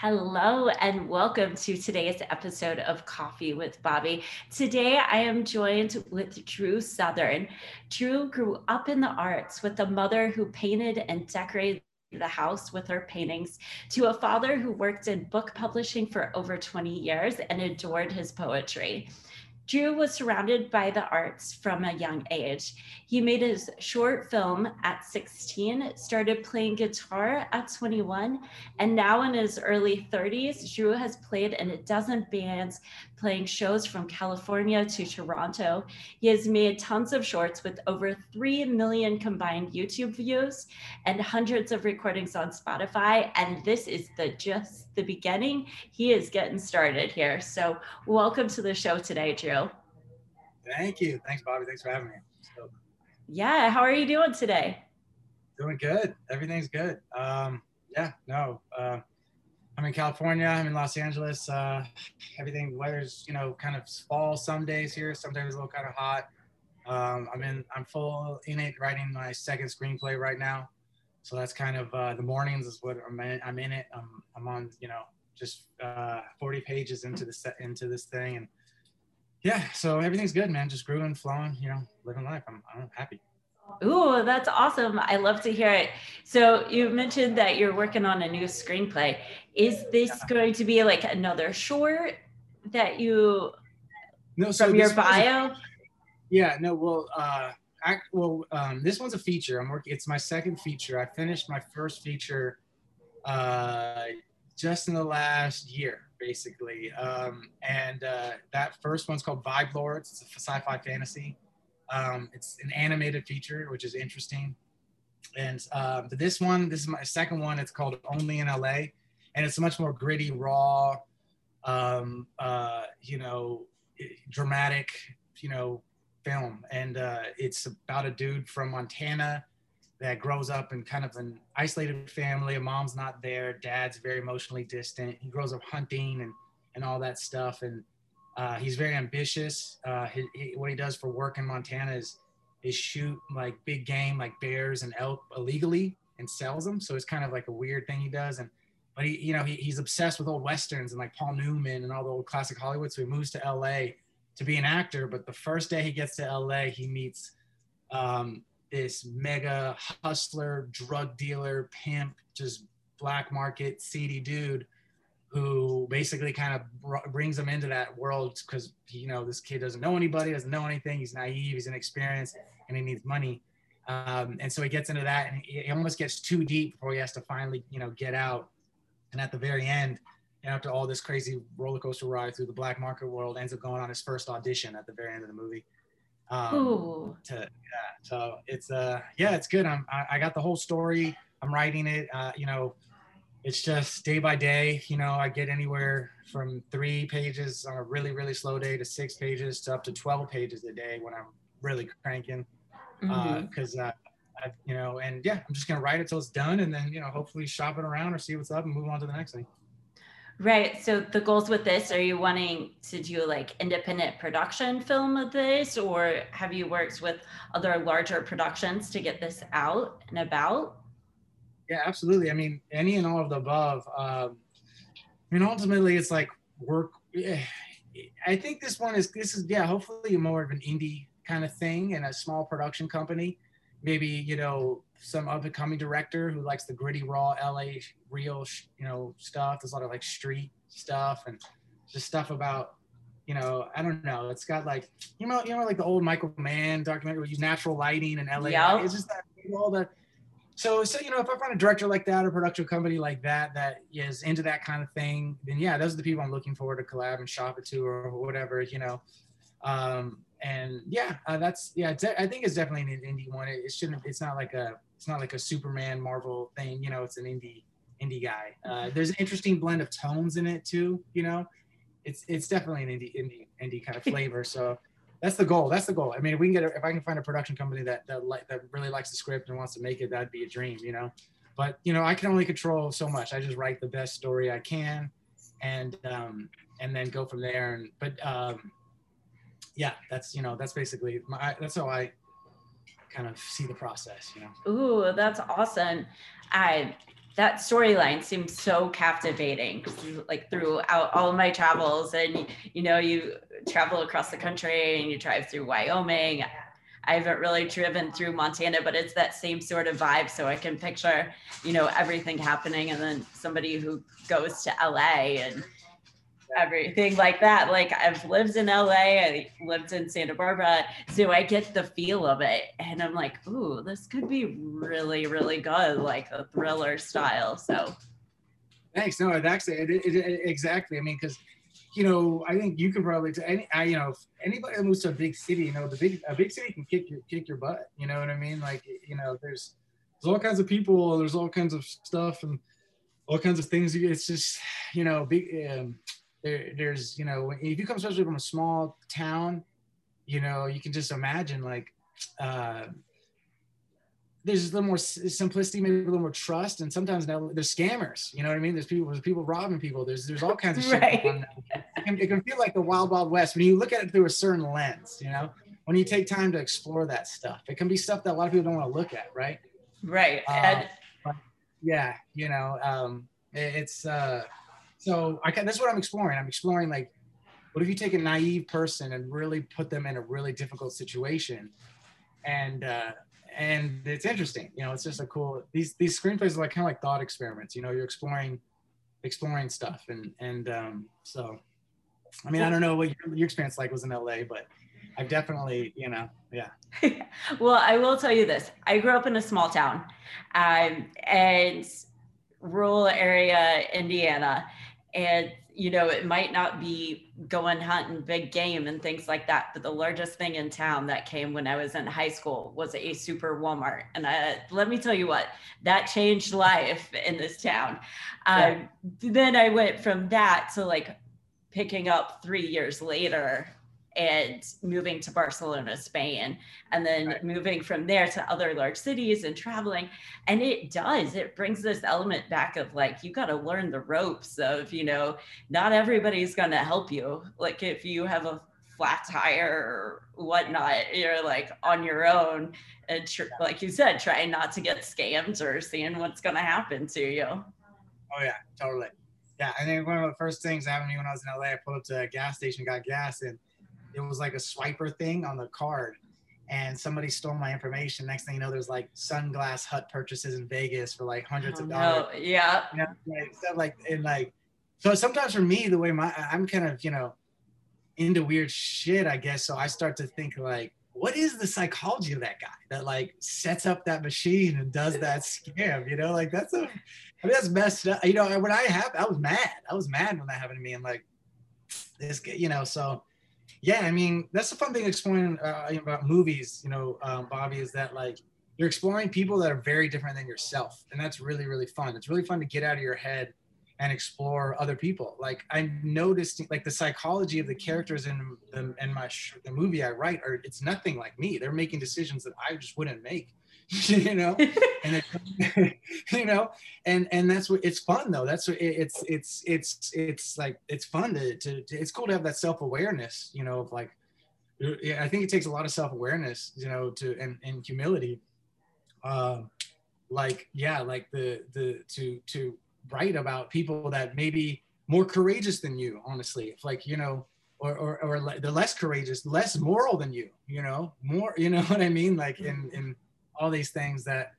Hello and welcome to today's episode of Coffee with Bobbi. Today I am joined with Drew Southern. Drew grew up in the arts with a mother who painted and decorated the house with her paintings to a father who worked in book publishing for over 20 years and adored his poetry. Drew was surrounded by the arts from a young age. He made his short film at 16, started playing guitar at 21, and now in his early 30s, Drew has played in a dozen bands, playing shows from California to Toronto. He has made tons of shorts with over 3 million combined YouTube views and hundreds of recordings on Spotify. And this is the just the beginning. He is getting started here. So welcome to the show today, Drew. Thank you. Thanks, Bobbi. Thanks for having me. So, yeah. How are you doing today? Doing good. Everything's good. Um, yeah, no. Uh, I'm in California. I'm in Los Angeles. Uh, everything weather's you know kind of fall some days here. Sometimes a little kind of hot. Um, I'm in. I'm full in it, writing my second screenplay right now. So that's kind of uh, the mornings is what I'm in. I'm in it. I'm, I'm on you know just uh, 40 pages into the set into this thing and yeah. So everything's good, man. Just growing, flowing. You know, living life. I'm I'm happy. Ooh, that's awesome. I love to hear it. So you mentioned that you're working on a new screenplay. Is this yeah. going to be like another short that you no, so from your bio? A, yeah, no, well, uh, I, well, um, this one's a feature. I'm working. It's my second feature. I finished my first feature uh, just in the last year, basically. Um, and uh, that first one's called Vibe Lords. It's a sci-fi fantasy. Um, it's an animated feature, which is interesting. And uh, this one, this is my second one. It's called Only in LA, and it's much more gritty, raw, um, uh, you know, dramatic, you know, film. And uh, it's about a dude from Montana that grows up in kind of an isolated family. A mom's not there. Dad's very emotionally distant. He grows up hunting and and all that stuff. And uh, he's very ambitious. Uh, he, he, what he does for work in Montana is is shoot like big game like bears and elk illegally and sells them. So it's kind of like a weird thing he does. And but he you know he, he's obsessed with old westerns and like Paul Newman and all the old classic Hollywood. So he moves to L.A. to be an actor. But the first day he gets to L.A., he meets um, this mega hustler, drug dealer, pimp, just black market seedy dude who basically kind of brings him into that world because you know this kid doesn't know anybody, doesn't know anything. He's naive, he's inexperienced, and he needs money. Um, and so he gets into that, and he, he almost gets too deep before he has to finally, you know, get out. And at the very end, after all this crazy roller coaster ride through the black market world, ends up going on his first audition at the very end of the movie. Um, to, yeah, so it's uh, yeah, it's good. I'm I, I got the whole story. I'm writing it. Uh, you know, it's just day by day. You know, I get anywhere from three pages on a really, really slow day to six pages to up to 12 pages a day when I'm really cranking. Because, mm-hmm. uh, uh, you know, and yeah, I'm just going to write it till it's done and then, you know, hopefully shop it around or see what's up and move on to the next thing. Right. So the goals with this, are you wanting to do like independent production film of this, or have you worked with other larger productions to get this out and about? Yeah, absolutely. I mean, any and all of the above. Um, I mean, ultimately, it's like work. I think this one is this is yeah, hopefully more of an indie kind of thing and a small production company. Maybe you know some up and coming director who likes the gritty, raw LA real you know stuff. There's a lot of like street stuff and just stuff about you know, I don't know. It's got like you know, you know, like the old Michael Mann documentary where you use natural lighting in LA. It's just that all the so so you know if i find a director like that or production company like that that is into that kind of thing then yeah those are the people i'm looking forward to collab and shop it to or whatever you know. Um and yeah uh, that's yeah i think it's definitely an indie one. It, it, shouldn't it's not like a it's not like a superman marvel thing you know it's an indie indie guy. Uh, there's an interesting blend of tones in it too you know. It's it's definitely an indie indie indie kind of flavor so that's the goal. That's the goal. I mean, if we can get, a, if I can find a production company that that like that really likes the script and wants to make it, that'd be a dream, you know. But you know, I can only control so much. I just write the best story I can, and um, and then go from there. And but um, yeah, that's you know, that's basically my, that's how I kind of see the process, you know. Ooh, that's awesome. I that storyline seems so captivating like throughout all of my travels and you know you travel across the country and you drive through wyoming. I haven't really driven through montana but it's that same sort of vibe so i can picture you know everything happening and then somebody who goes to la and everything like that. Like I've lived in LA, I lived in Santa Barbara, so I get the feel of it. And I'm like, ooh, this could be really, really good, like a thriller style. So thanks. No, it actually, it, it, it, exactly. I mean, because you know, I think you can probably to any, I, you know, anybody that moves to a big city, you know, the big a big city can kick your kick your butt. You know what I mean? Like, you know, there's there's all kinds of people, there's all kinds of stuff, and all kinds of things. It's just, you know, big. Um, there, there's you know if you come especially from a small town you know you can just imagine like uh there's a little more simplicity maybe a little more trust and sometimes now there's scammers you know what i mean? There's people there's people robbing people. There's there's all kinds of shit right. it, can, it can feel like the wild wild west when you look at it through a certain lens you know? When you take time to explore that stuff. It can be stuff that a lot of people don't want to look at right? Right. Uh, and yeah you know um it, it's uh so I can, that's what I'm exploring. I'm exploring like, what if you take a naive person and really put them in a really difficult situation, and uh, and it's interesting. You know, it's just a cool. These these screenplays are like kind of like thought experiments. You know, you're exploring exploring stuff, and and um, so, I mean, I don't know what your, your experience like was in LA, but I've definitely, you know, yeah. well, I will tell you this. I grew up in a small town, um, and rural area, Indiana and you know it might not be going hunting big game and things like that but the largest thing in town that came when i was in high school was a super walmart and I, let me tell you what that changed life in this town yeah. um, then i went from that to like picking up three years later and moving to Barcelona, Spain, and then right. moving from there to other large cities and traveling. And it does, it brings this element back of like, you got to learn the ropes of, you know, not everybody's going to help you. Like if you have a flat tire or whatnot, you're like on your own. And tr- like you said, trying not to get scammed or seeing what's going to happen to you. Oh, yeah, totally. Yeah, I think one of the first things happened to me when I was in LA, I pulled up to a gas station, got gas, and it was like a swiper thing on the card and somebody stole my information. Next thing you know, there's like sunglass hut purchases in Vegas for like hundreds oh, of dollars. No. Yeah. You know, like stuff like and like so sometimes for me, the way my I'm kind of, you know, into weird shit, I guess. So I start to think like, what is the psychology of that guy that like sets up that machine and does that scam? You know, like that's a I mean that's messed up. You know, when I have I was mad. I was mad when that happened to me. I'm like, this you know, so yeah, I mean, that's the fun thing exploring uh, about movies, you know, um, Bobbi, is that like you're exploring people that are very different than yourself. And that's really, really fun. It's really fun to get out of your head and explore other people. Like I noticed like the psychology of the characters in the, in my the movie I write are it's nothing like me. They're making decisions that I just wouldn't make. you know? And it, you know? And and that's what it's fun though. That's what it, it's it's it's it's like it's fun to, to, to it's cool to have that self-awareness you know of like yeah i think it takes a lot of self-awareness you know to and, and humility uh, like yeah like the the to to write about people that maybe more courageous than you honestly. If like you know or, or, or the less courageous less moral than you you know? More you know what i mean? Like in in all these things that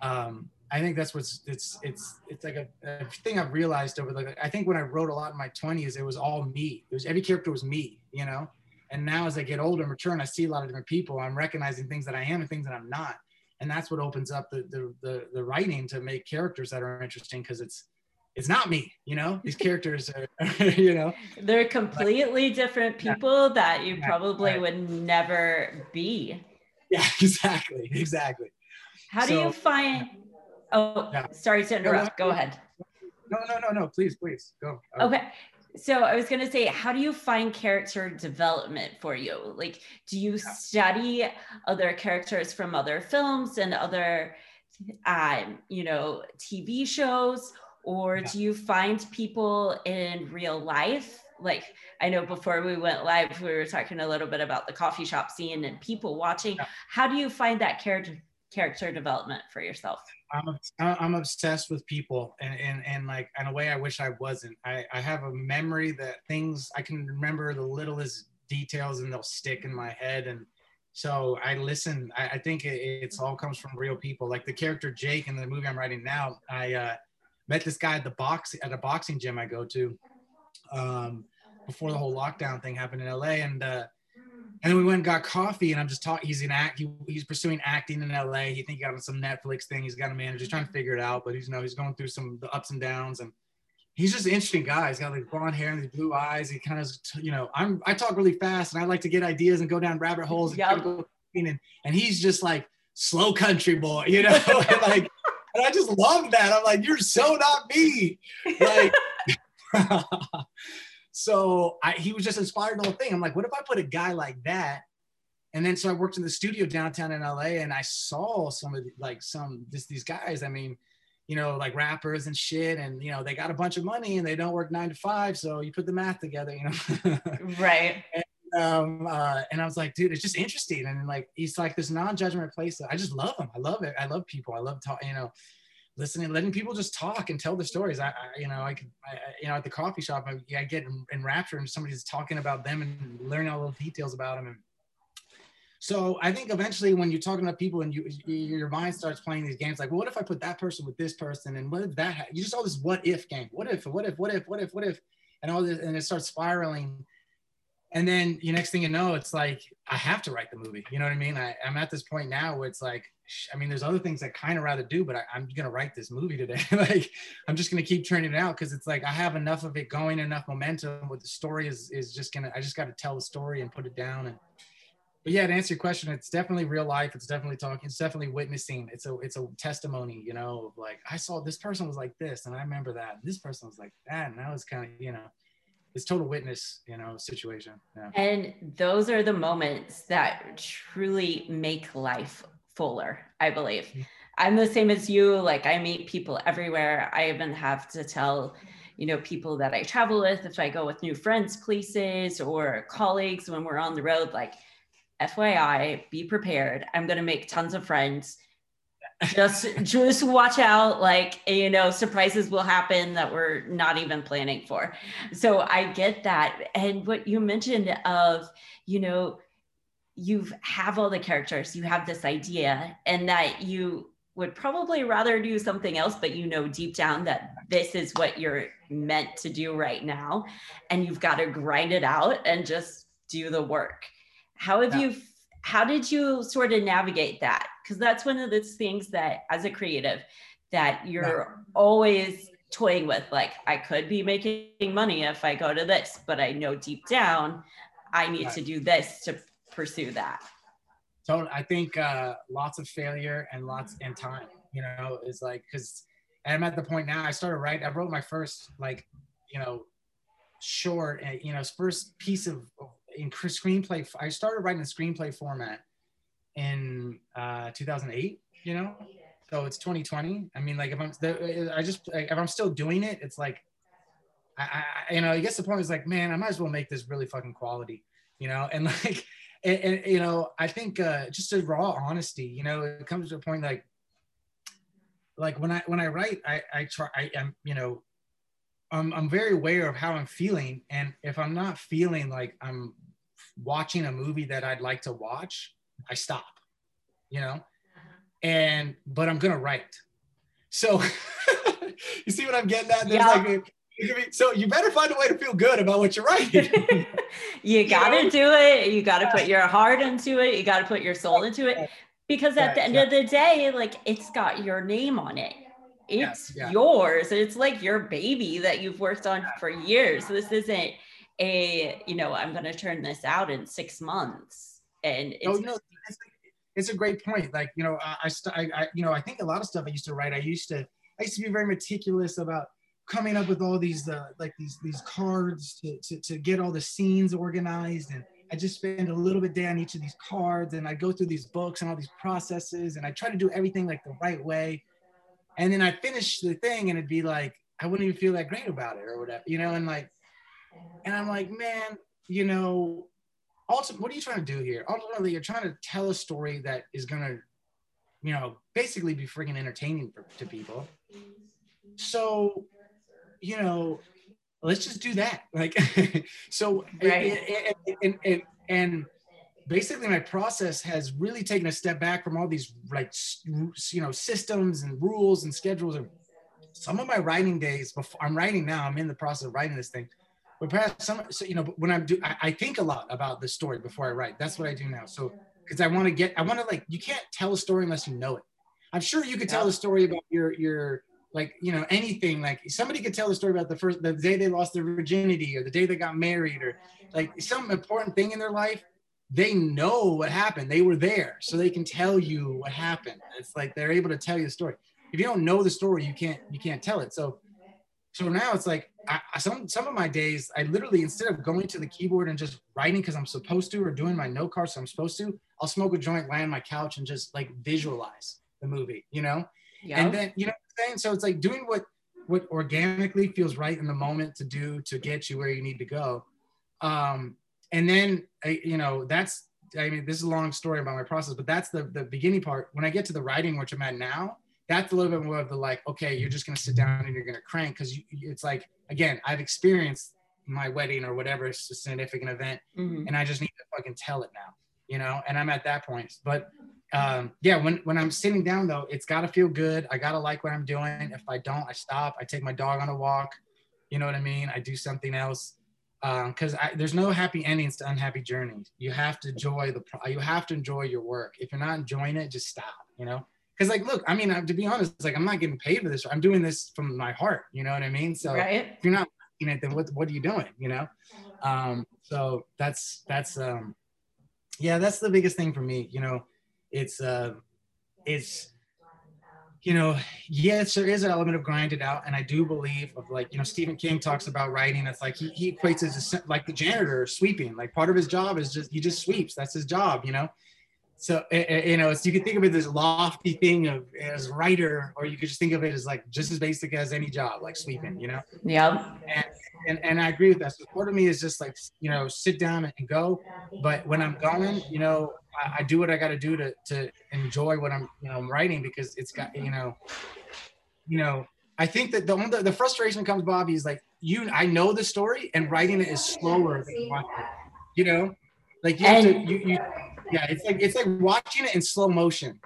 um, I think that's what's it's it's it's like a, a, thing I've realized over the I think when I wrote a lot in my 20s, it was all me. It was every character was me, you know. And now as I get older, and mature, and I see a lot of different people, I'm recognizing things that I am and things that I'm not. And that's what opens up the the the, the writing to make characters that are interesting because it's it's not me, you know. These characters are, you know, they're completely like, different people yeah. that you probably would never be. Yeah, exactly, exactly. How do you find? Oh, yeah. sorry to interrupt. Go ahead. No, no, no, no. Please, please go. Okay. So I was going to say, how do you find character development for you? Like, do you yeah. study other characters from other films and other, um, you know, TV shows, or yeah. do you find people in real life like I know before we went live, we were talking a little bit about the coffee shop scene and people watching. Yeah. How do you find that character character development for yourself? I'm I'm obsessed with people, and and and like in a way I wish I wasn't. I I have a memory that things I can remember the littlest details, and they'll stick in my head, and so I listen. I, I think it, it's all comes from real people. Like the character Jake in the movie I'm writing now. I uh, met this guy at the box at a boxing gym I go to um, before the whole lockdown thing happened in LA, and uh, and then we went and got coffee, and I'm just talking. He's an act. He, he's pursuing acting in LA. He think he got on some Netflix thing. He's got a manager. He's trying to figure it out, but he's you know he's going through some the ups and downs, and he's just an interesting guy. He's got like blonde hair and these blue eyes. He kind of you know I'm I talk really fast, and I like to get ideas and go down rabbit holes. And, yep. and, and he's just like slow country boy, you know, and like. And I just love that. I'm like, you're so not me. Like, so I, he was just inspired the whole thing. I'm like, what if I put a guy like that? And then so I worked in the studio downtown in LA, and I saw some of the, like some just these guys. I mean, you know, like rappers and shit, and you know they got a bunch of money and they don't work nine to five. So you put the math together, you know. right. And, um, uh, and I was like, dude, it's just interesting, and like he's like this non-judgment place. I just love him. I love it. I love people. I love talking. You know, listening, letting people just talk and tell the stories. I, I you know, I could, I, you know, at the coffee shop, I, I get enraptured and somebody's talking about them and learning all the details about them. And so I think eventually when you're talking to people and you, your mind starts playing these games, like, well, what if I put that person with this person? And what if that, ha-? you just all this what if game, what if, what if, what if, what if, what if, and all this, and it starts spiraling and then you next thing you know it's like i have to write the movie you know what i mean I, i'm at this point now where it's like i mean there's other things i kind of rather do but I, am gonna write this movie today like i'm just gonna keep turning it out because it's like i have enough of it going enough momentum with the story is is just gonna i just got to tell the story and put it down and but yeah to answer your question it's definitely real life it's definitely talking it's definitely witnessing it's a it's a testimony you know of like i saw this person was like this and i remember that this person was like that and that was kind of you know it's total witness, you know, situation. Yeah. And those are the moments that truly make life fuller, I believe. Mm-hmm. I'm the same as you. Like I meet people everywhere. I even have to tell, you know, people that I travel with if I go with new friends places or colleagues when we're on the road, like FYI, be prepared. I'm going to make tons of friends just just watch out like you know surprises will happen that we're not even planning for so i get that and what you mentioned of you know you have all the characters you have this idea and that you would probably rather do something else but you know deep down that this is what you're meant to do right now and you've got to grind it out and just do the work how have yeah. you how did you sort of navigate that because that's one of those things that as a creative that you're yeah. always toying with like i could be making money if i go to this but i know deep down i need right. to do this to pursue that so i think uh, lots of failure and lots in time you know is like because i'm at the point now i started writing i wrote my first like you know short eh, you know first piece of in screenplay. I started writing a screenplay format in uh, 2008. You know, so it's 2020. I mean, like if I'm, I just like, if I'm still doing it, it's like, I, I, you know, I guess the point is like, man, I might as well make this really fucking quality. You know, and like, and, and you know, I think uh, just a raw honesty. You know, it comes to a point like, like when I when I write, I I try I am you know I'm, I'm very aware of how I'm feeling. And if I'm not feeling like I'm watching a movie that I'd like to watch, I stop, you know? And, but I'm going to write. So you see what I'm getting at? There's yeah. like, so you better find a way to feel good about what you're writing. you got to do it. You got to put your heart into it. You got to put your soul into it because at right, the end yeah. of the day, like it's got your name on it it's yeah, yeah. yours. It's like your baby that you've worked on for years. This isn't a, you know, I'm going to turn this out in six months. And oh, it's, oh, no, it's, it's a great point. Like, you know, I, I, I, you know, I think a lot of stuff I used to write, I used to, I used to be very meticulous about coming up with all these, uh, like these, these cards to, to, to get all the scenes organized. And I just spend a little bit day on each of these cards and I go through these books and all these processes and I try to do everything like the right way and then I finish the thing and it'd be like, I wouldn't even feel that great about it or whatever, you know, and like, and I'm like, man, you know, ultimately, what are you trying to do here? Ultimately, you're trying to tell a story that is gonna you know, basically be freaking entertaining for, to people. So, you know, let's just do that. Like, so, right. and, and, and, and basically my process has really taken a step back from all these like you know systems and rules and schedules and some of my writing days before i'm writing now i'm in the process of writing this thing. But perhaps some so you know when i'm do I, I think a lot about the story before i write. That's what i do now. So because i want to get i want to like you can't tell a story unless you know it. I'm sure you could tell a story about your your like you know anything like somebody could tell the story about the first the day they lost their virginity or the day they got married or like some important thing in their life they know what happened. They were there, so they can tell you what happened. It's like they're able to tell you the story. If you don't know the story, you can't you can't tell it. So so now it's like I, some some of my days, I literally instead of going to the keyboard and just writing because I'm supposed to or doing my note cards so I'm supposed to, I'll smoke a joint, lie on my couch, and just like visualize the movie, you know. Yep. And then you know what I'm saying. So it's like doing what what organically feels right in the moment to do to get you where you need to go. Um, and then you know that's I mean this is a long story about my process, but that's the the beginning part. When I get to the writing, which I'm at now, that's a little bit more of the like, okay, you're just gonna sit down and you're gonna crank because it's like again, I've experienced my wedding or whatever it's a significant event, mm-hmm. and I just need to fucking tell it now, you know. And I'm at that point, but um, yeah, when when I'm sitting down though, it's got to feel good. I gotta like what I'm doing. If I don't, I stop. I take my dog on a walk. You know what I mean? I do something else Um, because um, there's no happy endings to unhappy journeys. You have to enjoy the you have to enjoy your work. If you're not enjoying it, just stop. You know, because like, look, I mean, to be honest, like I'm not getting paid for this. I'm doing this from my heart. You know what I mean? So right. if you're not in it, then what what are you doing? You know? Um, so that's that's um, yeah, that's the biggest thing for me. You know, it's uh, it's you know, yes, there is an element of grinded out, and I do believe of like, you know, Stephen King talks about writing. It's like he, he equates it as like the janitor sweeping. Like part of his job is just he just sweeps. That's his job, you know. So you know, so you can think of it as lofty thing of as writer, or you could just think of it as like just as basic as any job, like sweeping, you know. Yeah. And, and, and I agree with that. So part of me is just like you know sit down and go, but when I'm going, you know, I, I do what I got to do to to enjoy what I'm you know I'm writing because it's got you know, you know. I think that the the, the frustration comes, Bobbi, is like you. I know the story, and writing it is slower than watching it. You know, like you and, have to you, you yeah. It's like it's like watching it in slow motion.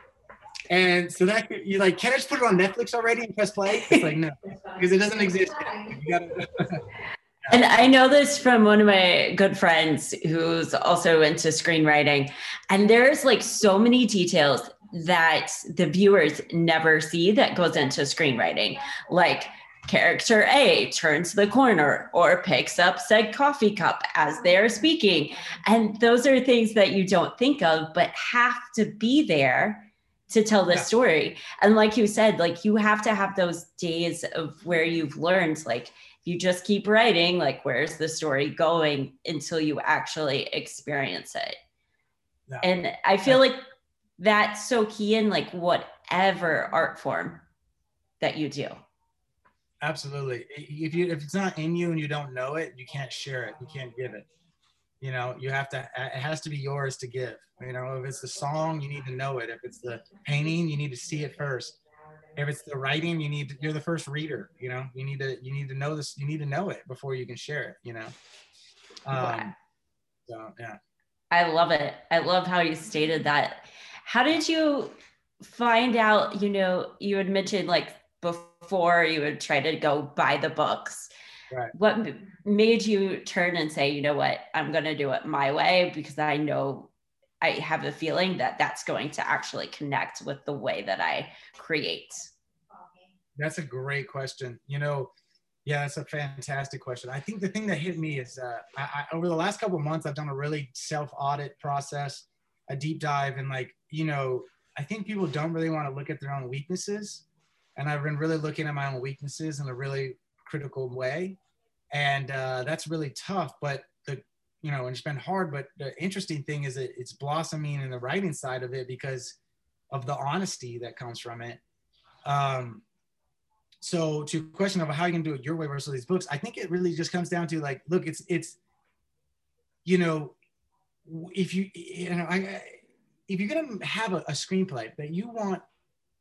And so that you like, can I just put it on Netflix already and press play? It's like no, because it doesn't exist. Gotta, And I know this from one of my good friends who's also into screenwriting. And there's like so many details that the viewers never see that goes into screenwriting. Like character A turns the corner or picks up said coffee cup as they are speaking. And those are things that you don't think of, but have to be there to tell the yeah. story. And like you said, like you have to have those days of where you've learned, like you just keep writing, like where's the story going until you actually experience it. Yeah. And I feel like that's so key in like whatever art form that you do. Absolutely. If you if it's not in you and you don't know it, you can't share it. You can't give it. You know, you have to it has to be yours to give. You know, if it's the song, you need to know it. If it's the painting, you need to see it first if it's the writing you need to, you're the first reader you know? You need to you need to know this you need to know it before you can share it you know? Um, so yeah. I love it. I love how you stated that. How did you find out you know you had mentioned like before you would try to go buy the books? Right. what made you turn and say you know what? I'm going to do it my way because i know I have a feeling that that's going to actually connect with the way that I create. That's a great question. You know, yeah, that's a fantastic question. I think the thing that hit me is uh, I, I, over the last couple months, I've done a really self audit process, a deep dive, and like, you know, I think people don't really want to look at their own weaknesses. And I've been really looking at my own weaknesses in a really critical way. And uh, that's really tough. But you know, and it's been hard. But the interesting thing is that it's blossoming in the writing side of it because of the honesty that comes from it. Um, so to question of how you can do it your way versus these books, I think it really just comes down to like, look, it's it's, you know, if you you know, I if you're gonna have a, a screenplay that you want,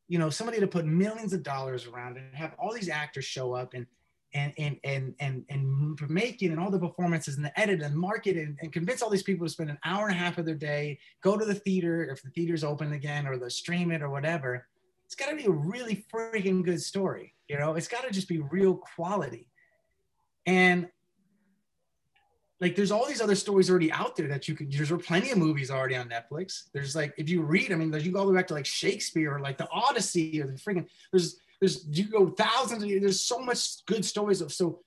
you know, somebody to put millions of dollars around and have all these actors show up and and and and and and make it and all the performances and the edit and market and, and convince all these people to spend an hour and a half of their day, go to the theater if the theater's open again or they stream it or whatever. It's got to be a really freaking good story. You know, it's got to just be real quality. And like there's all these other stories already out there that you could there's plenty of movies already on netflix there's like if you read i mean you go all the way back to like shakespeare or like the odyssey or the freaking there's there's you go thousands of there's so much good stories of so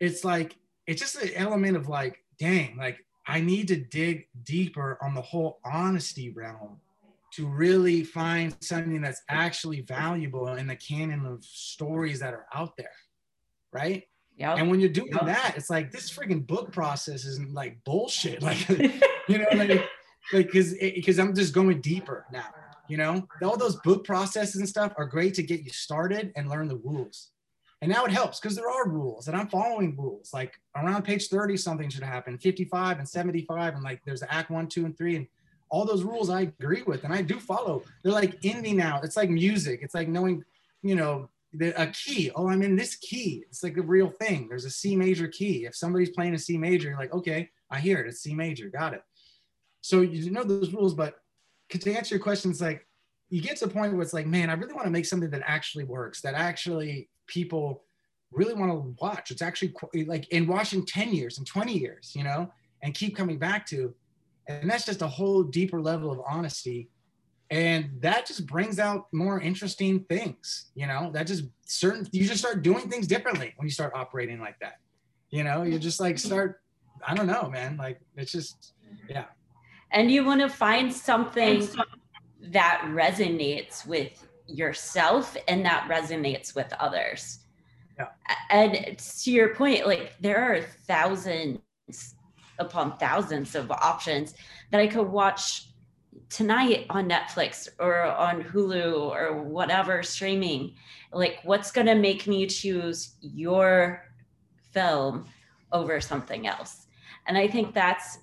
it's like it's just an element of like dang like i need to dig deeper on the whole honesty realm to really find something that's actually valuable in the canon of stories that are out there right yeah. And when you're doing yep. that, it's like this freaking book process is like bullshit. Like, you know, like, like, because because I'm just going deeper now. You know, all those book processes and stuff are great to get you started and learn the rules. And now it helps because there are rules and I'm following rules. Like around page 30, something should happen, 55 and 75. And like there's act one, two, and three. And all those rules I agree with and I do follow. They're like in me now. It's like music. It's like knowing, you know, the, a key. Oh, I'm in this key. It's like a real thing. There's a C major key. If somebody's playing a C major, you're like, okay, I hear it. It's C major. Got it. So you know those rules, but to answer your questions, like you get to a point where it's like, man, I really want to make something that actually works, that actually people really want to watch. It's actually like in watching 10 years and 20 years, you know, and keep coming back to. And that's just a whole deeper level of honesty and that just brings out more interesting things you know that just certain you just start doing things differently when you start operating like that you know you just like start i don't know man like it's just yeah and you want to find something that resonates with yourself and that resonates with others yeah. and to your point like there are thousands upon thousands of options that i could watch tonight on Netflix or on Hulu or whatever streaming? Like, what's going to make me choose your film over something else? And I think that's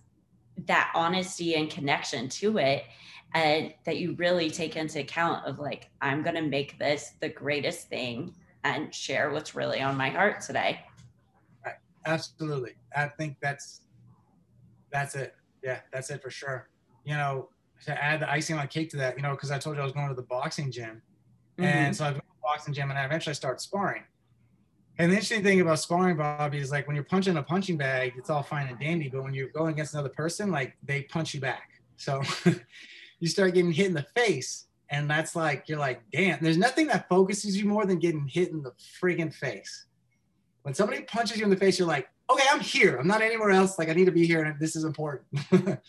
that honesty and connection to it and that you really take into account of like i'm going to make this the greatest thing and share what's really on my heart today absolutely i think that's that's it yeah that's it for sure you know to add the icing on the cake to that, you know, because I told you I was going to the boxing gym. Mm-hmm. And so I went to the boxing gym and I eventually started sparring. And the interesting thing about sparring, Bobbi, is like when you're punching a punching bag, it's all fine and dandy. But when you're going against another person, like they punch you back. So you start getting hit in the face. And that's like, you're like, damn, there's nothing that focuses you more than getting hit in the friggin' face. When somebody punches you in the face, you're like, okay, I'm here. I'm not anywhere else. Like, I need to be here. And this is important.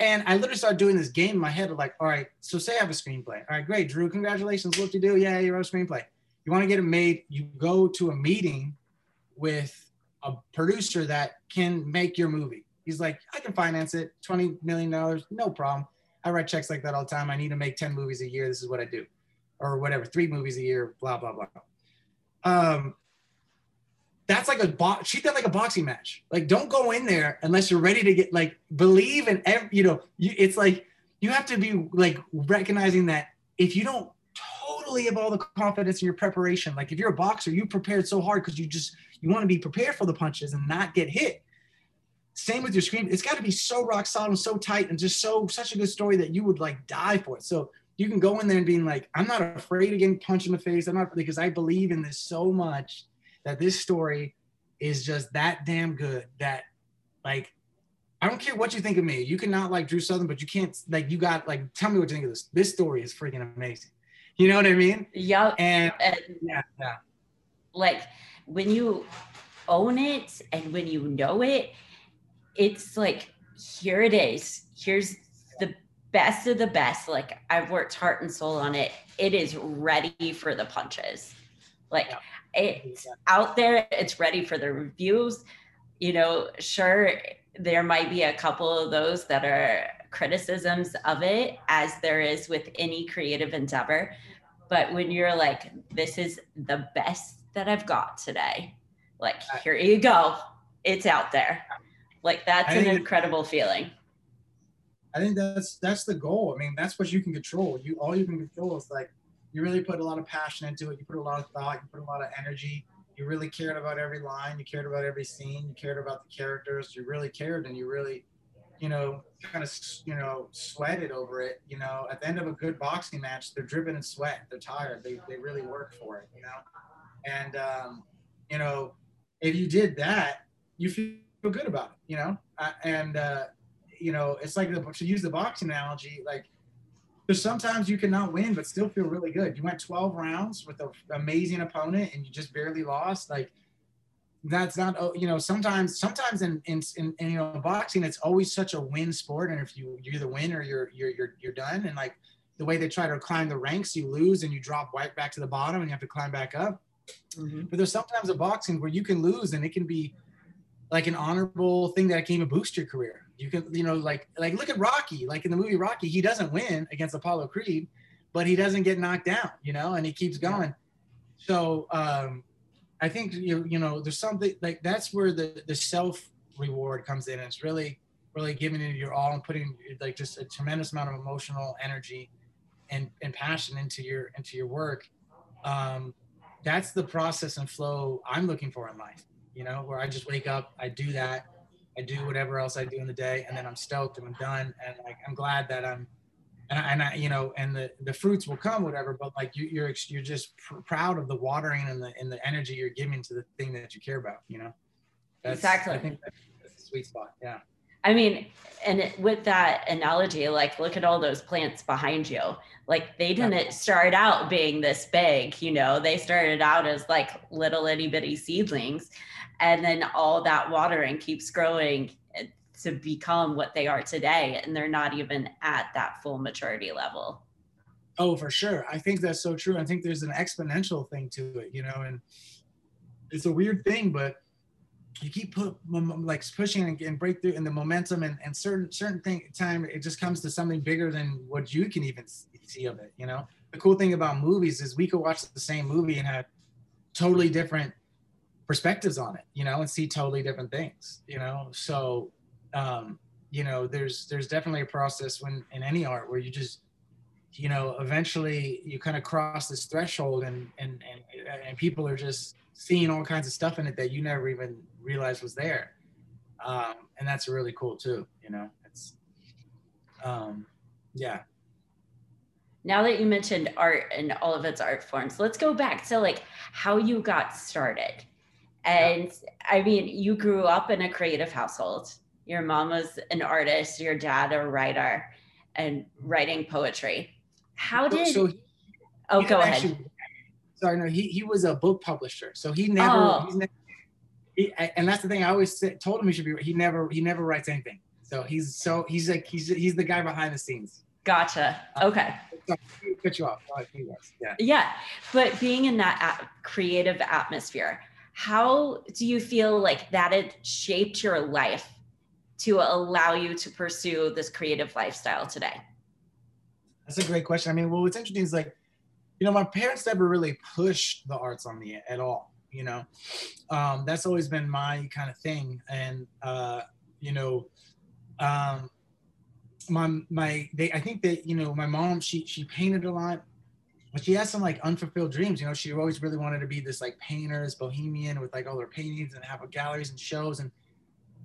And I literally started doing this game in my head of like, all right, so say I have a screenplay. All right, great, Drew, congratulations. What you do? Yeah, you wrote a screenplay. You want to get it made, you go to a meeting with a producer that can make your movie. He's like, I can finance it, $20 million, no problem. I write checks like that all the time. I need to make 10 movies a year. This is what I do. Or whatever, three movies a year, blah, blah, blah. Um, that's like a bo- treat that like a boxing match. Like don't go in there unless you're ready to get like believe in every, you know, you, it's like you have to be like recognizing that if you don't totally have all the confidence in your preparation, like if you're a boxer, you prepared so hard because you just you want to be prepared for the punches and not get hit. Same with your screen. It's got to be so rock solid, so tight, and just so such a good story that you would like die for it. So you can go in there and being like, I'm not afraid of getting punched in the face. I'm not because I believe in this so much that this story is just that damn good that like I don't care what you think of me. You cannot like Drew Southern, but you can't like you got like tell me what you think of this. This story is freaking amazing. You know what I mean? Yeah. And, and yeah, yeah. Like when you own it and when you know it, it's like here it is. Here's the best of the best. Like I've worked heart and soul on it. It is ready for the punches. Like yeah it's out there it's ready for the reviews you know sure there might be a couple of those that are criticisms of it as there is with any creative endeavor but when you're like this is the best that i've got today like here you go it's out there like that's an incredible feeling I think that's that's the goal. I mean, that's what you can control. You all you can control is like you really put a lot of passion into it. You put a lot of thought. You put a lot of energy. You really cared about every line. You cared about every scene. You cared about the characters. You really cared, and you really, you know, kind of you know sweated over it. You know, at the end of a good boxing match, they're dripping in sweat. They're tired. They they really work for it. You know, and um, you know, if you did that, you feel good about it. You know, uh, and uh, you know, it's like the, to use the boxing analogy, like there's sometimes you cannot win but still feel really good. You went 12 rounds with an amazing opponent and you just barely lost. Like that's not oh, you know sometimes sometimes in, in in, in you know boxing it's always such a win sport and if you you're the winner you're you're you're you're done and like the way they try to climb the ranks you lose and you drop right back to the bottom and you have to climb back up. Mm-hmm. But there's sometimes a boxing where you can lose and it can be like an honorable thing that can even boost your career. You can, you know, like like look at Rocky. Like in the movie Rocky, he doesn't win against Apollo Creed, but he doesn't get knocked down, you know, and he keeps going. So um, I think you you know there's something like that's where the the self reward comes in. It's really really giving it your all and putting like just a tremendous amount of emotional energy and and passion into your into your work. Um, that's the process and flow I'm looking for in life. You know, where I just wake up, I do that, I do whatever else I do in the day, and then I'm stoked and I'm done. And like I'm glad that I'm, and I, and I you know, and the the fruits will come, whatever. But like you, you're you're just pr- proud of the watering and the and the energy you're giving to the thing that you care about. You know, that's, exactly. I think that's the sweet spot. Yeah. I mean, and with that analogy, like look at all those plants behind you. Like they didn't start out being this big, you know, they started out as like little itty bitty seedlings and then all that watering keeps growing to become what they are today and they're not even at that full maturity level. Oh for sure. I think that's so true. I think there's an exponential thing to it you know and it's a weird thing but you keep put like pushing and, and break through and the momentum and, and certain certain thing time it just comes to something bigger than what you can even see of it you know? The cool thing about movies is we could watch the same movie and have totally different perspectives on it, you know, and see totally different things, you know. So, um, you know, there's there's definitely a process when in any art where you just, you know, eventually you kind of cross this threshold and and and and people are just seeing all kinds of stuff in it that you never even realized was there, um, and that's really cool too. You know, it's, um, yeah. Now that you mentioned art and all of its art forms, let's go back to like how you got started and yeah. I mean, you grew up in a creative household. Your mom was an artist, your dad a writer and writing poetry. How did so he, Oh, go actually, ahead. Sorry, no, he, he was a book publisher. So he never, oh. he's never he, and that's the thing I always said, told him he should be he never he never writes anything. So he's so he's like he's he's the guy behind the scenes. Gotcha. Uh, okay. Uh, cut you off. Yeah. Yeah, but being in that creative atmosphere, how do you feel like that it shaped your life to allow you to pursue this creative lifestyle today? That's a great question. I mean, well, what's interesting is like, you know, my parents never really pushed the arts on me at all. You know, um, that's always been my kind of thing. And, uh, you know, um, my, my, they, I think that, you know, my mom, she, she painted a lot but she has some like unfulfilled dreams. You know, she always really wanted to be this like painter, this bohemian with like all her paintings and have a galleries and shows. And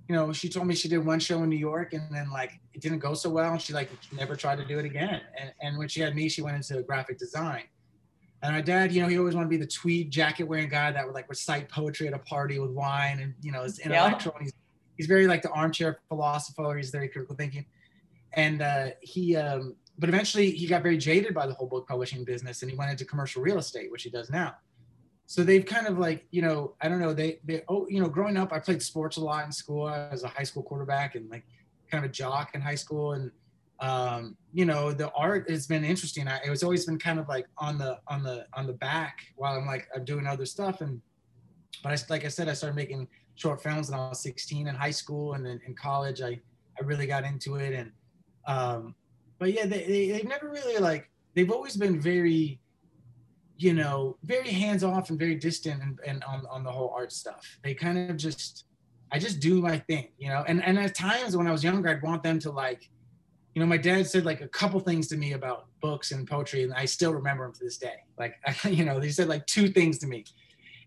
you know, she told me she did one show in New York and then like it didn't go so well, and she like never tried to do it again. And and when she had me, she went into graphic design. And my dad, you know, he always wanted to be the tweed jacket wearing guy that would like recite poetry at a party with wine and you know, is intellectual. Yeah. And he's he's very like the armchair philosopher. He's very critical thinking. And uh, he um, but eventually he got very jaded by the whole book publishing business and he went into commercial real estate, which he does now. So they've kind of like, you know, I don't know, they, they, oh, you know, growing up, I played sports a lot in school. I was a high school quarterback and like kind of a jock in high school. And, um, you know, the art has been interesting. I, it was always been kind of like on the, on the, on the back while I'm like, I'm doing other stuff. And, but I, like I said, I started making short films when I was 16 in high school and then in college, I, I really got into it. And, um, but yeah, they, they they've never really like they've always been very, you know, very hands off and very distant and, and on on the whole art stuff. They kind of just I just do my thing, you know. And and at times when I was younger, I'd want them to like, you know, my dad said like a couple things to me about books and poetry, and I still remember them to this day. Like, you know, he said like two things to me,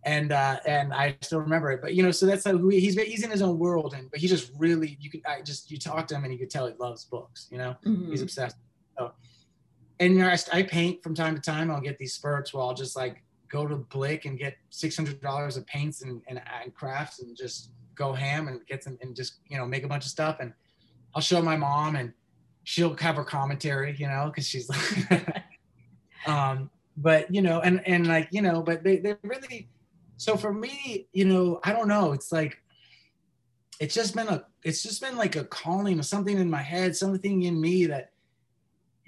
and uh, and I still remember it. But you know, so that's how he, he's he's in his own world, and but he just really you could I just you talk to him and you could tell he loves books. You know, mm-hmm. he's obsessed. So, and I, I paint from time to time. I'll get these spurts where I'll just like go to Blick and get six hundred dollars of paints and, and, and crafts and just go ham and get some and just you know make a bunch of stuff and I'll show my mom and she'll have her commentary, you know, because she's like, um, but you know, and and like you know, but they they really. So for me, you know, I don't know. It's like it's just been a it's just been like a calling or something in my head, something in me that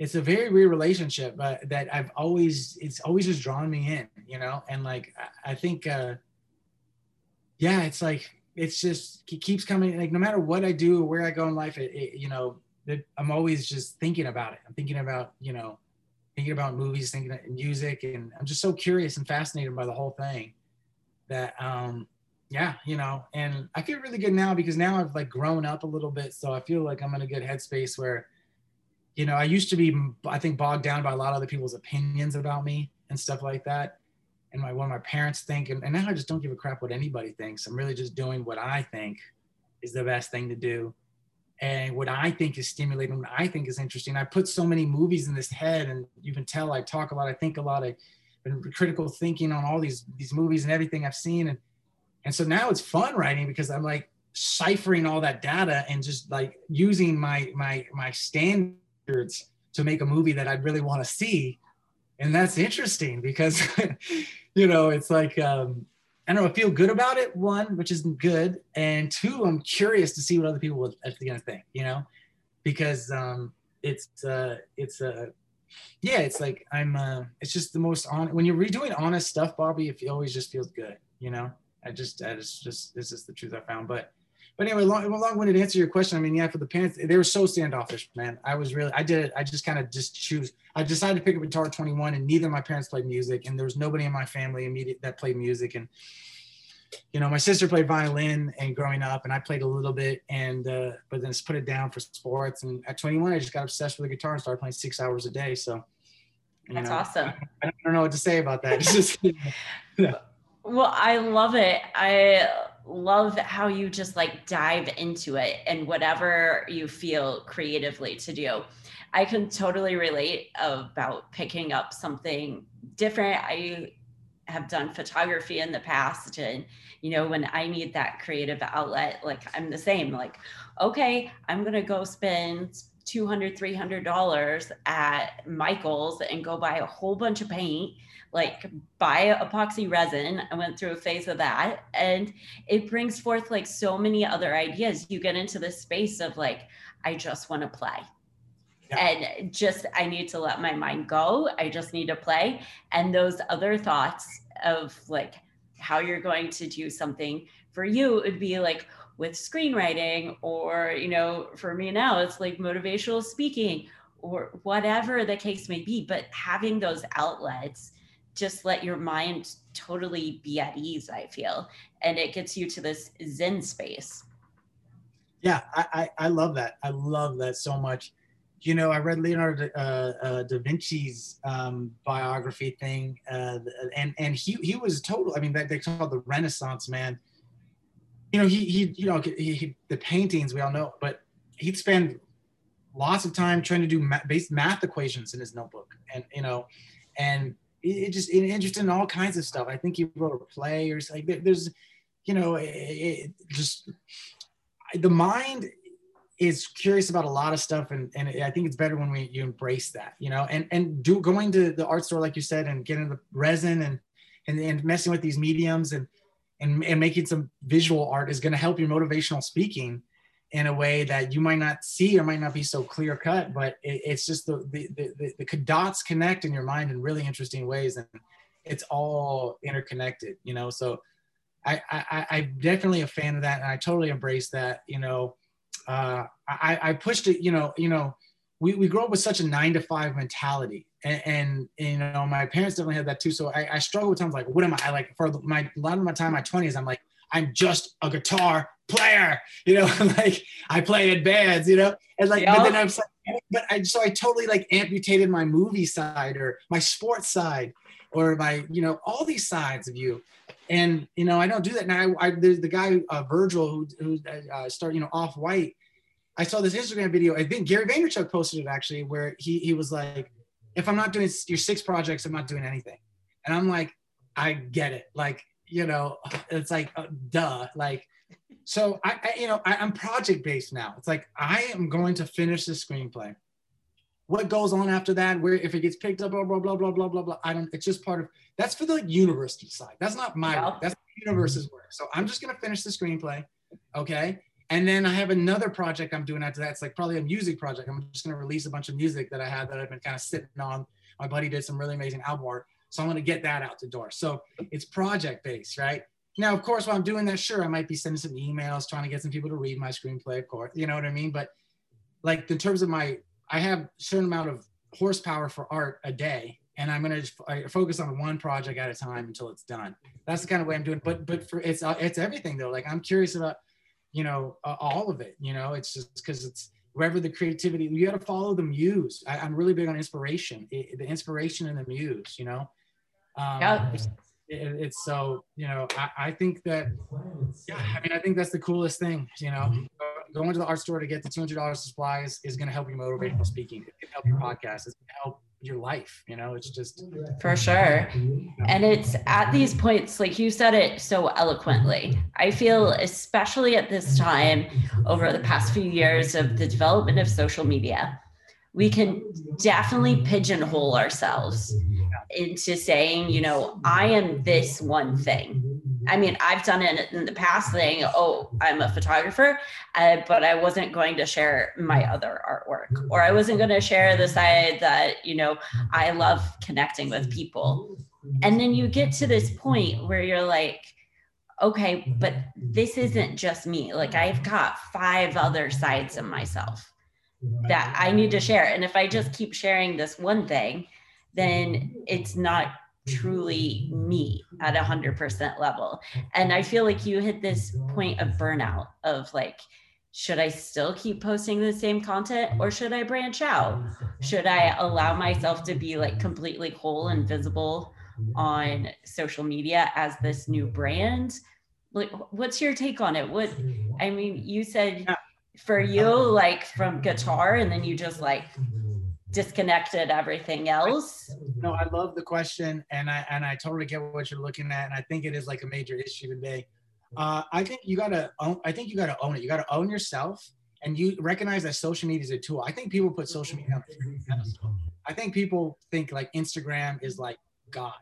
it's a very weird relationship, but that I've always it's always just drawn me in, you know, and like I, think uh yeah, it's like it's just it keeps coming like no matter what I do or where I go in life, it, it you know, I'm always just thinking about it. I'm thinking about, you know, thinking about movies, thinking about music, and I'm just so curious and fascinated by the whole thing that, um, yeah, you know, and I feel really good now because now I've like grown up a little bit. So I feel like I'm in a good headspace where, you know, I used to be, I think, bogged down by a lot of other people's opinions about me and stuff like that. And my, what my parents think. And, and now I just don't give a crap what anybody thinks. I'm really just doing what I think is the best thing to do and what I think is stimulating, what I think is interesting. I put so many movies in this head, and you can tell I talk a lot, I think a lot, I've been critical thinking on all these these movies and everything I've seen, and and so now it's fun writing because I'm like ciphering all that data and just like using my my my to make a movie that I really want to see, and that's interesting because you know it's like um, I don't know, I feel good about it, one, which is good. And two, I'm curious to see what other people at the end think, you know, because um, it's, uh, it's, uh, yeah, it's like, I'm, uh, it's just the most on when you're redoing honest stuff, Bobbi, it always just feels good, you know, I just, I just, just, this is the truth I found. But, but anyway, long, long-winded answer your question. I mean, yeah, for the parents, they were so standoffish, man. I was really, I did it. I just kind of just choose. I decided to pick up guitar at 21, and neither of my parents played music, and there was nobody in my family immediate that played music, and you know, my sister played violin and growing up, and I played a little bit, and uh, but then put it down for sports. And at 21, I just got obsessed with the guitar and started playing six hours a day. So that's know, awesome. I, I, don't know what to say about that. It's just. Well, I love it. I love how you just like dive into it and whatever you feel creatively to do. I can totally relate about picking up something different. I have done photography in the past and you know when i need that creative outlet like i'm the same like okay i'm going to go spend 200 300 dollars at michael's and go buy a whole bunch of paint like buy epoxy resin. I went through a phase of that and it brings forth like so many other ideas. You get into this space of like i just want to play. Yeah. and just i need to let my mind go. I just need to play. And those other thoughts of like how you're going to do something for you it would be like with screenwriting or you know for me now it's like motivational speaking or whatever the case may be but having those outlets just let your mind totally be at ease i feel and it gets you to this zen space yeah i i, I love that i love that so much you know, I read Leonardo uh, uh, da Vinci's um, biography thing, uh, and and he he was total. I mean, they, they call the Renaissance man. You know, he he you know he, he, the paintings we all know, but he'd spend lots of time trying to do math, math equations in his notebook, and you know, and it, just it interested in all kinds of stuff. I think he wrote a play or something. There's, you know, it, it just the mind is curious about a lot of stuff and, and I think it's better when we you embrace that, you know, and and do going to the art store like you said and getting the resin and and, and messing with these mediums and, and and making some visual art is going to help your motivational speaking in a way that you might not see or might not be so clear cut, but it, it's just the the, the the dots connect in your mind in really interesting ways and it's all interconnected, you know. So I, I I'm definitely a fan of that and I totally embrace that, you know uh, I, I pushed it, you know, you know, we, we grew up with such a nine to five mentality and, and, you know, my parents definitely had that too. So I, I struggle with times like, what am I, I like for my, a lot of my time, my twenties, I'm like, I'm just a guitar player, you know, like I play in bands, you know, and like, but then I'm like, but I, so I totally like amputated my movie side or my sports side or my, you know, all these sides of you. And, you know, I don't do that now. I, I the, the guy, uh, Virgil, who, who uh, started, you know, off white, I saw this Instagram video. I think Gary Vaynerchuk posted it actually, where he, he was like, if I'm not doing your six projects, I'm not doing anything. And I'm like, I get it. Like, you know, it's like, uh, duh. Like, so I, I you know, I, I'm project based now. It's like I am going to finish the screenplay. What goes on after that? Where if it gets picked up, blah blah blah blah blah blah blah. I don't. It's just part of. That's for the university side. That's not my work. That's the universe's work. So I'm just gonna finish the screenplay, okay? And then I have another project I'm doing after that. It's like probably a music project. I'm just gonna release a bunch of music that I had that I've been kind of sitting on. My buddy did some really amazing album art, so I'm gonna get that out the door. So it's project based, right? Now, of course, while I'm doing that, sure, I might be sending some emails, trying to get some people to read my screenplay, of course, you know what I mean? But like in terms of my, I have a certain amount of horsepower for art a day, and I'm gonna just focus on one project at a time until it's done. That's the kind of way I'm doing. But but for it's uh, it's everything though. Like I'm curious about, you know, uh, all of it. You know, it's just because it's wherever the creativity. You got to follow the muse. I, am really big on inspiration, it, the inspiration and the muse. You know. Um, yeah it, it's so you know I, I think that yeah I mean I think that's the coolest thing you know going to the art store to get the two hundred dollars supplies is going to help you motivational speaking. It can help your podcast. It's going to help your life. You know, it's just for sure. And it's at these points, like you said it so eloquently. I feel, especially at this time, over the past few years of the development of social media, we can definitely pigeonhole ourselves into saying, you know, I am this one thing. I mean, I've done it in the past saying, oh, I'm a photographer, uh, but I wasn't going to share my other artwork, or I wasn't going to share the side that, you know, I love connecting with people. And then you get to this point where you're like, okay, but this isn't just me. Like, I've got five other sides of myself that I need to share. And if I just keep sharing this one thing, then it's not truly me at a hundred percent level. And I feel like you hit this point of burnout of like, should I still keep posting the same content or should I branch out? Should I allow myself to be like completely whole and visible on social media as this new brand? Like, what's your take on it? What, I mean, you said for you, like from guitar, and then you just like disconnected everything else? No, I love the question, and I and I totally get what you're looking at, and I think it is like a major issue today. Uh, I think you gotta own. I think you gotta own it. You gotta own yourself, and you recognize that social media is a tool. I think people put social media on. I think people think like Instagram is like God.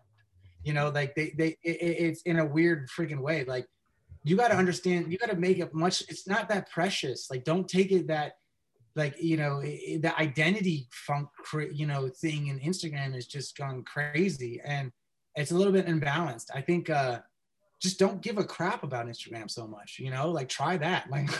You know, like they they it, it's in a weird freaking way. Like you got to understand. You got to make it much. It's not that precious. Like don't take it that like you know the identity funk you know thing in instagram is just gone crazy and it's a little bit imbalanced i think uh just don't give a crap about instagram so much you know like try that. Like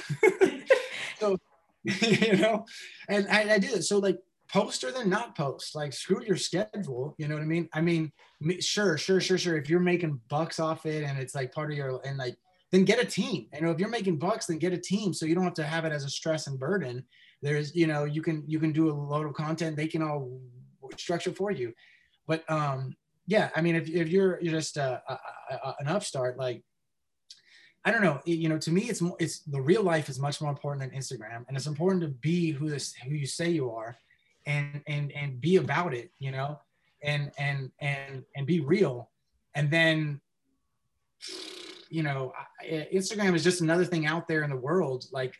so you know and I, I did it. So like post or then not post. Like screw your schedule you know what i mean? I mean sure sure sure sure. If you're making bucks off it and it's like part of your and like then get a team. You know if you're making bucks then get a team so you don't have to have it as a stress and burden there's you know you can you can do a load of content. They can all structure for you. But um yeah i mean if, if you're you're just a, a, a, an upstart like i don't know you know to me it's it's the real life is much more important than instagram. And it's important to be who this who you say you are and and and be about it you know and and and and be real. And then you know instagram is just another thing out there in the world. Like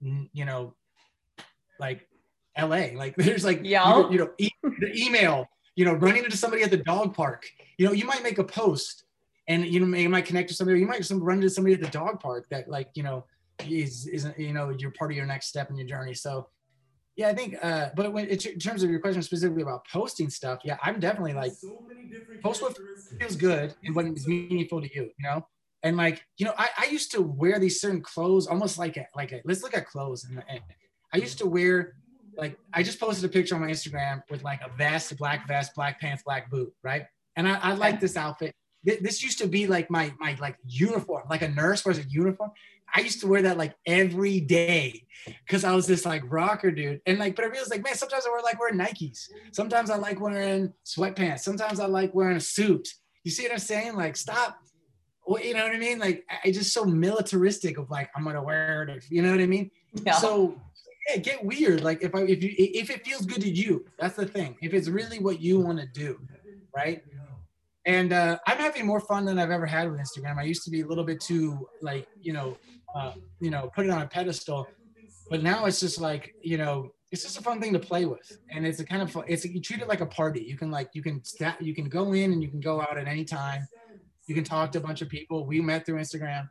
you know like LA. Like there's like yeah. you know, e- the email, you know, running into somebody at the dog park. You know, you might make a post and you know you might connect to somebody. You might run into somebody at the dog park that like you know is isn't you know you're part of your next step in your journey. So yeah, I think. Uh, but when in terms of your question specifically about posting stuff, yeah, I'm definitely like so post what feels good and what is meaningful to you. You know. And like you know, I, I used to wear these certain clothes almost like a like a let's look at clothes and, and I used to wear like I just posted a picture on my Instagram with like a vest, black vest, black pants, black boot, right? And I, I like this outfit. This used to be like my my like uniform, like a nurse wears a uniform. I used to wear that like every day because I was this like rocker dude. And like, but I realized like, man, sometimes I wear like wearing Nikes. Sometimes I like wearing sweatpants. Sometimes I like wearing a suit. You see what I'm saying? Like, stop. You know what I mean? Like, I just so militaristic of like, I'm gonna wear it. You know what I mean? Yeah. So yeah, get weird. Like if I if you if it feels good to you, that's the thing. If it's really what you want to do, right? And uh, I'm having more fun than I've ever had with Instagram. I used to be a little bit too like you know, uh, you know, put it on a pedestal, but now it's just like you know, it's just a fun thing to play with, and it's a kind of fun, it's you treat it like a party. You can like you can stat, you can go in and you can go out at any time. You can talk to a bunch of people. We met through Instagram.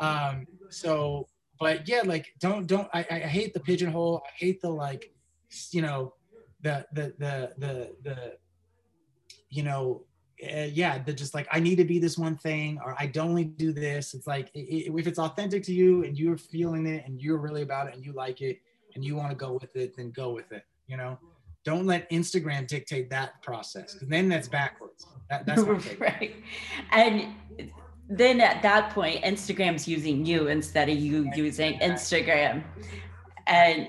Um, so but yeah, like don't don't I, I hate the pigeonhole. I hate the like, you know, the the the the the, you know, uh, yeah, the just like I need to be this one thing or I don't only do this. It's like it, if it's authentic to you and you're feeling it and you're really about it and you like it and you want to go with it, then go with it. You know, don't let Instagram dictate that process because then that's backwards. That, that's right. And then at that point, Instagram's using you instead of you using Instagram. And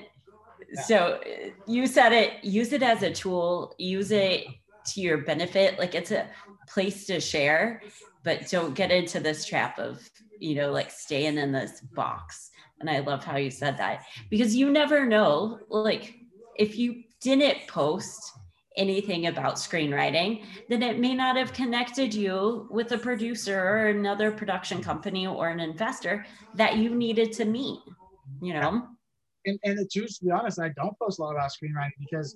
so uh, you said it, use it as a tool, use it to your benefit. Like it's a place to share, but don't get into this trap of, you know, like staying in this box. And I love how you said that because you never know, like, if you didn't post anything about screenwriting, then it may not have connected you with a producer or another production company or an investor that you needed to meet, you know? And, and the truth, to be honest, I don't post a lot about screenwriting because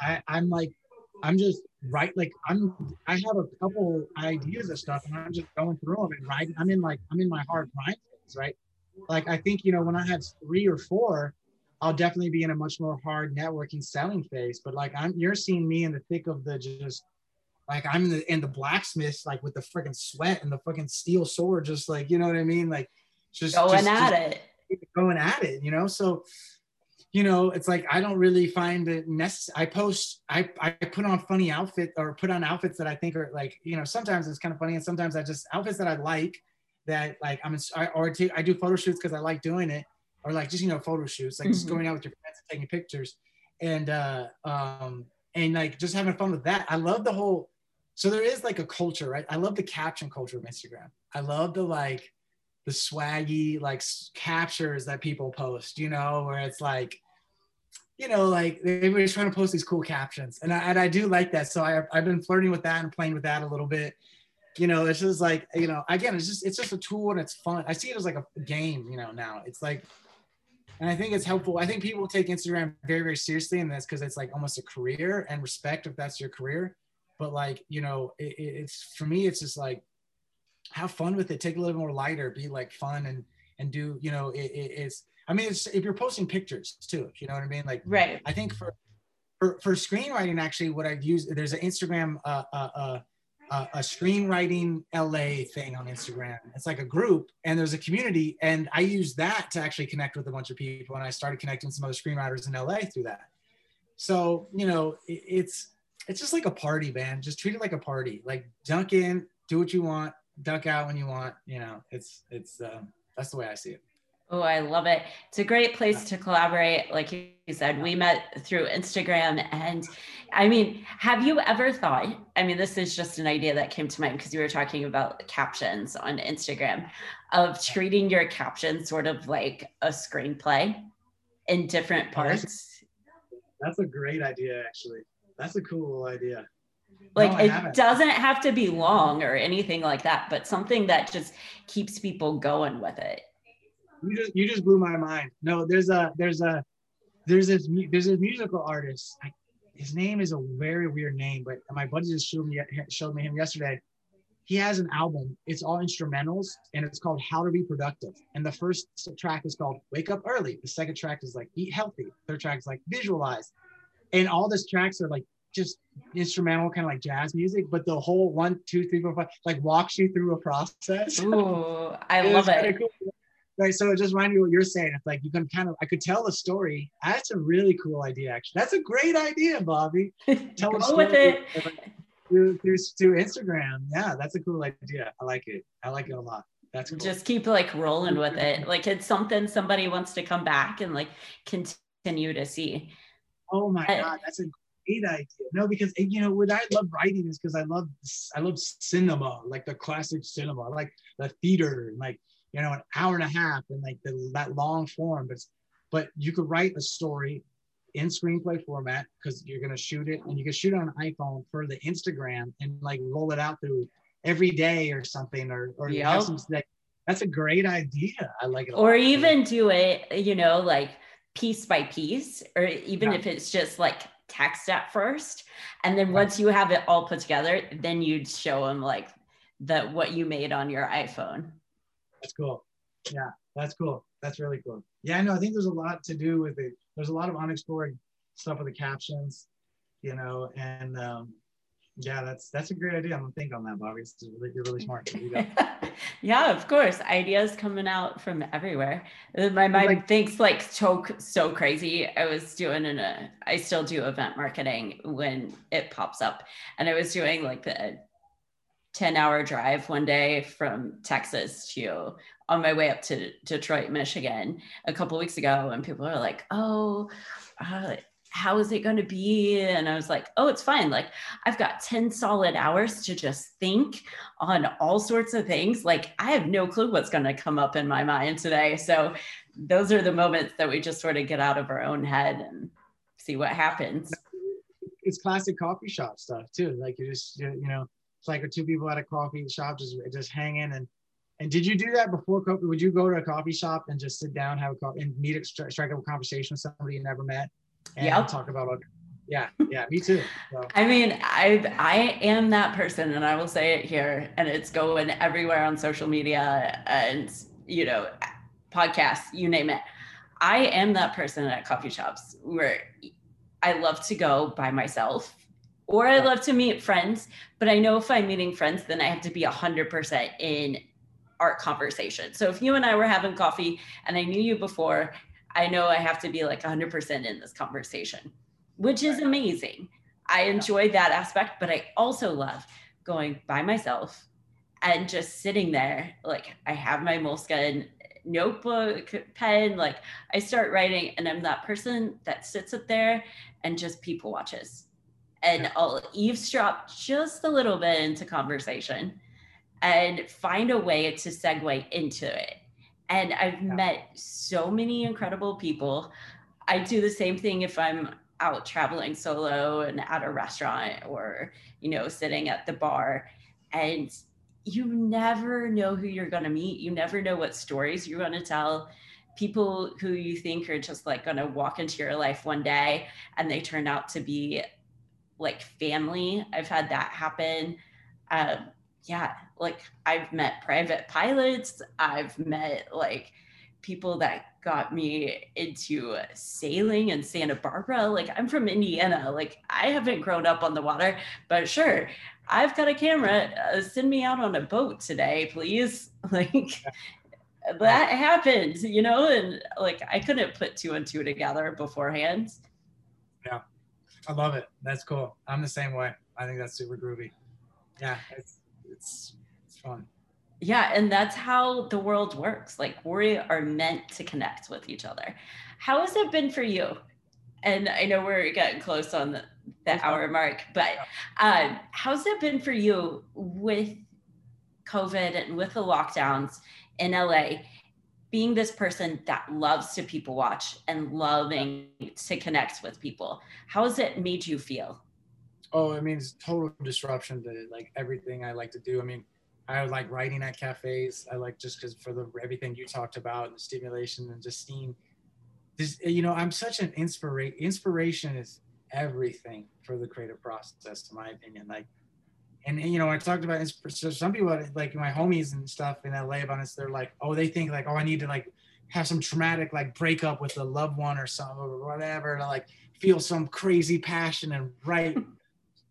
I, I'm like, I'm just right. Like I'm, I have a couple ideas of stuff and I'm just going through them and writing. I'm in like, I'm in my hard grind phase, right? Like, I think, you know, when I have three or four, I'll definitely be in a much more hard networking selling phase. But like I'm you're seeing me in the thick of the just like I'm in the in the blacksmith, like with the freaking sweat and the fucking steel sword, just like you know what I mean? Like just going just, at just it. Going at it, you know. So you know, it's like I don't really find it necessary. I post, I, I put on funny outfit or put on outfits that I think are like, you know, sometimes it's kind of funny, and sometimes I just outfits that I like that like I'm I, or I do photo shoots because I like doing it or like just you know photo shoots, like mm-hmm. just going out with your friends and taking pictures, and uh, um, and like just having fun with that. I love the whole. So there is like a culture, right? I love the caption culture of Instagram. I love the like the swaggy like captures that people post, you know, where it's like, you know, like everybody's trying to post these cool captions, and I, and I do like that. So I I've been flirting with that and playing with that a little bit. You know, it's just like you know, again, it's just it's just a tool and it's fun. I see it as like a game, you know. Now it's like and I think it's helpful. I think people take Instagram very, very seriously, and that's because it's like almost a career and respect if that's your career. But like, you know, it, it's for me, it's just like have fun with it. Take a little more lighter, be like fun and and do, you know, it, it's. I mean, it's if you're posting pictures too, you know what I mean. Like, right. I think for for, for screenwriting, actually, what I've used there's an Instagram uh, uh, uh a, a screenwriting LA thing on Instagram. It's like a group and there's a community. And I use that to actually connect with a bunch of people. And I started connecting some other screenwriters in LA through that. So, you know, it, it's, it's just like a party, man. Just treat it like a party. Like dunk in, do what you want, duck out when you want. You know, it's, it's, uh, that's the way I see it. Oh, I love it. It's a great place to collaborate. Like you said, we met through Instagram. And I mean, have you ever thought? I mean, this is just an idea that came to mind because you were talking about captions on Instagram of treating your captions sort of like a screenplay in different parts. That's a great idea, actually. That's a cool idea. Like no, it doesn't have to be long or anything like that, but something that just keeps people going with it you just you just blew my mind. No, there's a there's a there's this there's a musical artist. I, his name is a very weird name, but my buddy just showed me showed me him yesterday. He has an album. It's all instrumentals, and it's called "How to Be Productive." And the first track is called "Wake Up Early." The second track is like "Eat Healthy." Third track is like "Visualize." And all these tracks are like just instrumental, kind of like jazz music, but the whole one, two, three, four, five, like walks you through a process. Ooh, I love it. Cool right so it just reminded me what you're saying. It's like you can kind of i could tell a story. That's a really cool idea actually. That's a great idea Bobbi. Tell Go with it. Uh, through, through, through instagram. Yeah that's a cool idea. I like it. I like it a lot. That's cool. just keep like rolling with it. Like it's something somebody wants to come back and like continue to see. Oh my I- god, that's a great idea. No, because you know what I love writing is because I love I love cinema, like the classic cinema, like the theater, and like you know an hour and a half and like the that long form. But but you could write a story in screenplay format because you're gonna shoot it and you can shoot it on an iPhone for the Instagram and like roll it out through every day or something or or Yep. some like, that's a great idea. I like it. Or lot. even do it, you know, like piece by piece, or even Yeah. if it's just like text at first. And then once you have it all put together, then you'd show them like the what you made on your iPhone. That's cool. Yeah, that's cool. That's really cool. Yeah, no, I think there's a lot to do with it. There's a lot of unexplored stuff with the captions, you know, and um, yeah, that's that's a great idea. I'm gonna think on that, Bobbi. It's really, you're really smart. You yeah, of course. Ideas coming out from everywhere. Uh, My mind Like- thinks like so so crazy. I was doing an uh, I still do event marketing when it pops up, and I was doing like the 10 hour drive one day from Texas to on my way up to Detroit, Michigan a couple weeks ago. And people are like, oh, uh, how is it going to be? And I was like, oh, it's fine. Like, I've got 10 solid hours to just think on all sorts of things. Like, I have no clue what's going to come up in my mind today. So, those are the moments that we just sort of get out of our own head and see what happens. It's classic coffee shop stuff too. Like you just you you know, it's like two people at a coffee shop just just hanging and. And did you do that before coffee? Would you go to a coffee shop and just sit down, have a coffee, and meet, a, strike up a conversation with somebody you never met, and Yep. talk about it? Yeah, yeah, me too. So. I mean, I I am that person, and I will say it here, and it's going everywhere on social media and you know, podcasts, you name it. I am that person at coffee shops where I love to go by myself, or I love to meet friends. But I know if I'm meeting friends, then I have to be hundred percent in art conversation. So if you and I were having coffee, and I knew you before, I know I have to be like hundred percent in this conversation which is amazing. I enjoy that aspect, but I also love going by myself and just sitting there. Like I have my Moleskine notebook, pen, like I start writing, and I'm that person that sits up there and just people watches. And I'll eavesdrop just a little bit into conversation and find a way to segue into it. And I've Yeah. met so many incredible people. I do the same thing if I'm out traveling solo and at a restaurant or, you know, sitting at the bar. And you never know who you're going to meet. You never know what stories you're going to tell. People who you think are just like going to walk into your life one day and they turn out to be like family. I've had that happen. Um, yeah, like I've met private pilots. I've met like people that got me into sailing in Santa Barbara. Like I'm from Indiana. Like I haven't grown up on the water, but sure, I've got a camera. Uh, send me out on a boat today, please. Like that happened, you know, and like I couldn't put two and two together beforehand. I love it. That's cool. I'm the same way. I think that's super groovy. Yeah, it's it's, it's fun. Yeah, and that's how the world works. Like we are meant to connect with each other. How has it been for you? And I know we're getting close on the, the hour mark, but um, how's it been for you with COVID and with the lockdowns in LA? Being this person that loves to people watch and loving to connect with people, how has it made you feel? Oh, it means total disruption to like everything I like to do. I mean, I like writing at cafes. I like just because for the everything you talked about and the stimulation and just seeing this. You know, I'm such an inspiration. Inspiration is everything for the creative process, in my opinion. Like, and, and, you know, I talked about so some people like my homies and stuff in LA about this. They're like, oh, they think like, oh, I need to like have some traumatic like breakup with a loved one or something or whatever to like feel some crazy passion and write.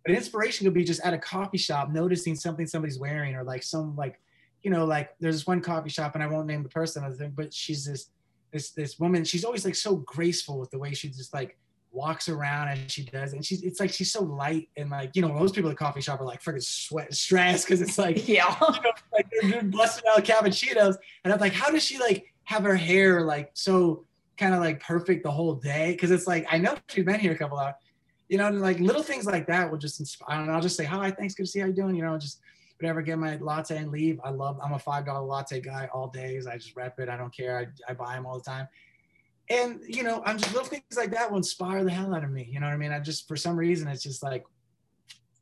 But inspiration could be just at a coffee shop, noticing something somebody's wearing, or like some like, you know, like there's this one coffee shop, and I won't name the person, I think, but she's this this this woman. She's always like so graceful with the way she just like walks around and she does, and she's it's like she's so light and like you know most people at the coffee shop are like freaking sweat stress because it's like yeah, you know, like they're, busting out cappuccinos, and I'm like, how does she like have her hair like so kind of like perfect the whole day? Because it's like I know she's been here a couple hours, you know, and like little things like that will just inspire. And I'll just say, hi, thanks, good to see how you doing, you know, just whatever, get my latte and leave. I love, I'm a five dollar latte guy all days. I just rep it. I don't care. I, I buy them all the time and you know, I'm just little things like that will inspire the hell out of me. You know what I mean? I just for some reason it's just like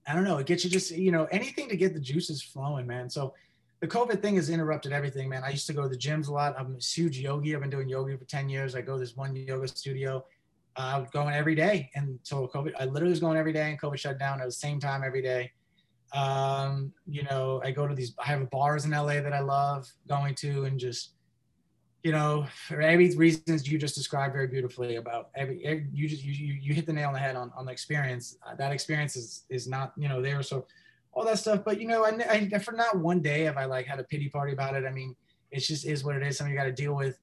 I don't know, it gets you just you know anything to get the juices flowing, man. So the COVID thing has interrupted everything, man. I used to go to the gyms a lot. I'm a huge yogi. I've been doing yoga for 10 years. I go to this one yoga studio. Uh, I was going every day until COVID. I literally was going every day and COVID shut down at the same time every day. Um, you know, I go to these, I have bars in LA that I love going to and just you know, for every reasons you just described very beautifully about every, every you just you, you hit the nail on the head on, on the experience. Uh, that experience is is not you know there. So all that stuff, but you know, I, I for not one day have I like had a pity party about it. I mean, it's just is what it is. Something you got to deal with,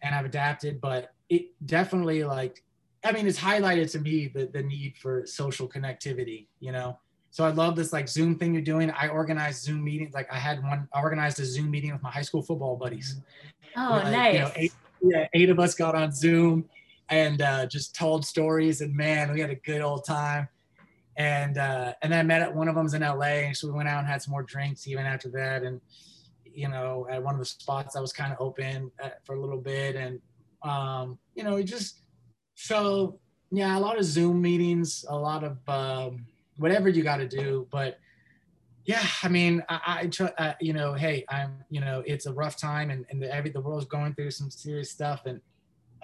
and I've adapted. But it definitely like, I mean, it's highlighted to me the the need for social connectivity. You know, so I love this like Zoom thing you're doing. I organized Zoom meetings. Like I had one, I organized a Zoom meeting with my high school football buddies. Oh, nice. You know, eight, yeah, eight of us got on Zoom and uh, just told stories, and man, we had a good old time. And uh, and then I met at one of them's in LA, so we went out and had some more drinks even after that. And you know, at one of the spots I was kind of open at, uh, for a little bit, and um, you know, it just so yeah, a lot of Zoom meetings, a lot of um, whatever you got to do, but yeah, I mean, I, I try, uh, you know, hey, I'm, you know, it's a rough time and, and the, every, the world's going through some serious stuff. And,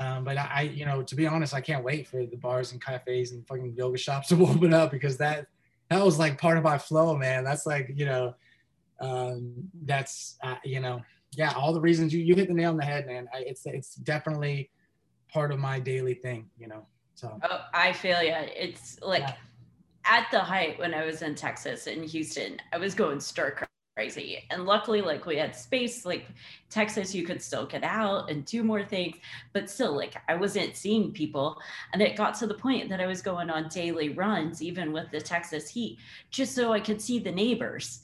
um, but I, you know, to be honest, I can't wait for the bars and cafes and fucking yoga shops to open up because that, that was like part of my flow, man. That's like, you know, um, that's, uh, you know, yeah, all the reasons you, you hit the nail on the head, man. I, it's, it's definitely part of my daily thing, you know? So. Oh, I feel you. It's like, yeah at the height when I was in Texas in Houston, I was going stir crazy. And luckily, like we had space, like Texas, you could still get out and do more things, but still, like I wasn't seeing people. And it got to the point that I was going on daily runs, even with the Texas heat, just so I could see the neighbors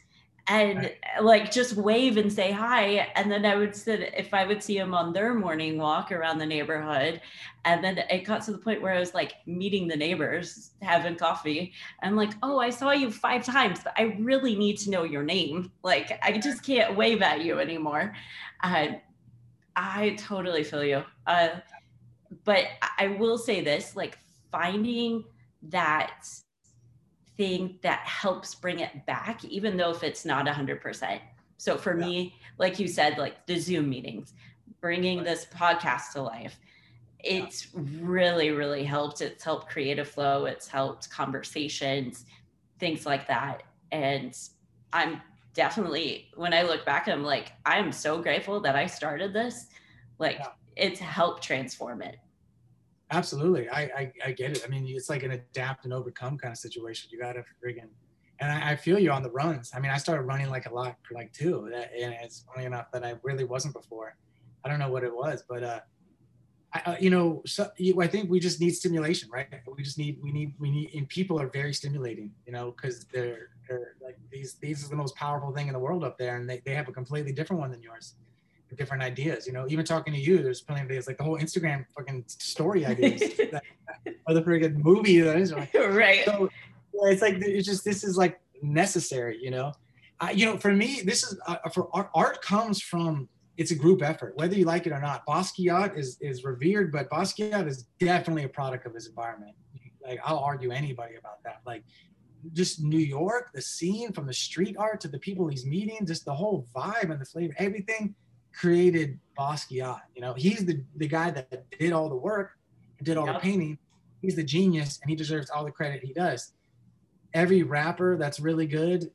and right. like just wave and say hi and then i would sit if i would see them on their morning walk around the neighborhood and then it got to the point where i was like meeting the neighbors having coffee. I'm like oh i saw you five times but i really need to know your name. Like i just can't wave at you anymore. Uh, i totally feel you. Uh, but i will say this like finding that thing that helps bring it back, even though if it's not 100%. So for yeah. me, like you said, like the Zoom meetings, bringing this podcast to life, it's yeah. really, really helped. It's helped create a flow, it's helped conversations, things like that. And I'm definitely, when I look back, I'm like, I'm so grateful that I started this. Like, yeah. it's helped transform it. Absolutely. I, I, I get it. I mean, it's like an adapt and overcome kind of situation. You got to friggin', and I, I, feel you on the runs. I mean, I started running like a lot, for like two, and it's funny enough that I really wasn't before. I don't know what it was, but, uh, I, uh, you know, so I think we just need stimulation, right? We just need, we need, we need, and people are very stimulating, you know, because they're, they're like these, these is the most powerful thing in the world up there, and they, they have a completely different one than yours different ideas. You know, even talking to you, there's plenty of ideas, like the whole Instagram fucking story ideas, that, or the freaking movie that is right. So yeah, it's like it's just this is like necessary. You know, I, you know, for me, this is uh, for art, art comes from it's a group effort, whether you like it or not. Basquiat is is revered, but Basquiat is definitely a product of his environment. Like I'll argue anybody about that. Like just New York, the scene from the street art to the people he's meeting, just the whole vibe and the flavor, everything created Basquiat. You know, he's the, the guy that did all the work, did all yep. the painting. He's the genius and he deserves all the credit he does. Every rapper that's really good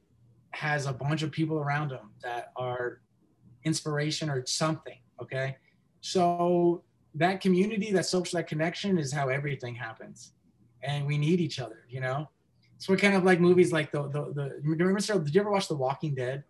has a bunch of people around him that are inspiration or something. Okay. So that community, that social, that connection is how everything happens. And we need each other, you know? So what kind of like movies like the, the, the, remember, did you ever watch The Walking Dead?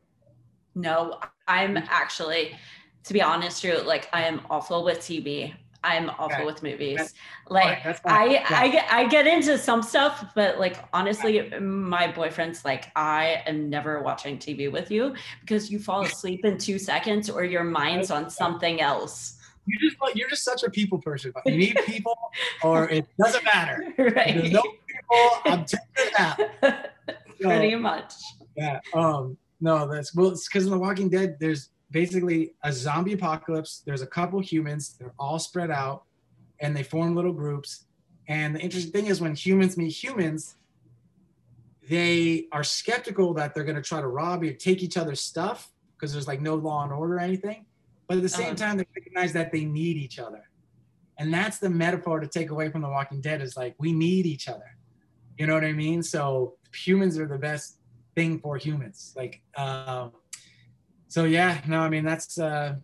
No, I'm actually, to be honest, Drew, like I am awful with TV. I'm awful okay. with movies. That's, like right, I, yeah. I get I get into some stuff, but like honestly, my boyfriend's like, I am never watching TV with you because you fall asleep in two seconds or your mind's on something else. You just you're just such a people person. You need people, or it doesn't matter. Right. There's no people. I'm taking it out. Pretty much. Yeah. Um. No, that's well. It's because in The Walking Dead, there's basically a zombie apocalypse. There's a couple humans. They're all spread out, and they form little groups. And the interesting thing is, when humans meet humans, they are skeptical that they're going to try to rob you, take each other's stuff because there's like no law and order or anything. But at the same uh-huh. time, they recognize that they need each other. And that's the metaphor to take away from The Walking Dead is like, we need each other. You know what I mean? So humans are the best thing for humans. Like, um, so yeah, no, I mean that's uh,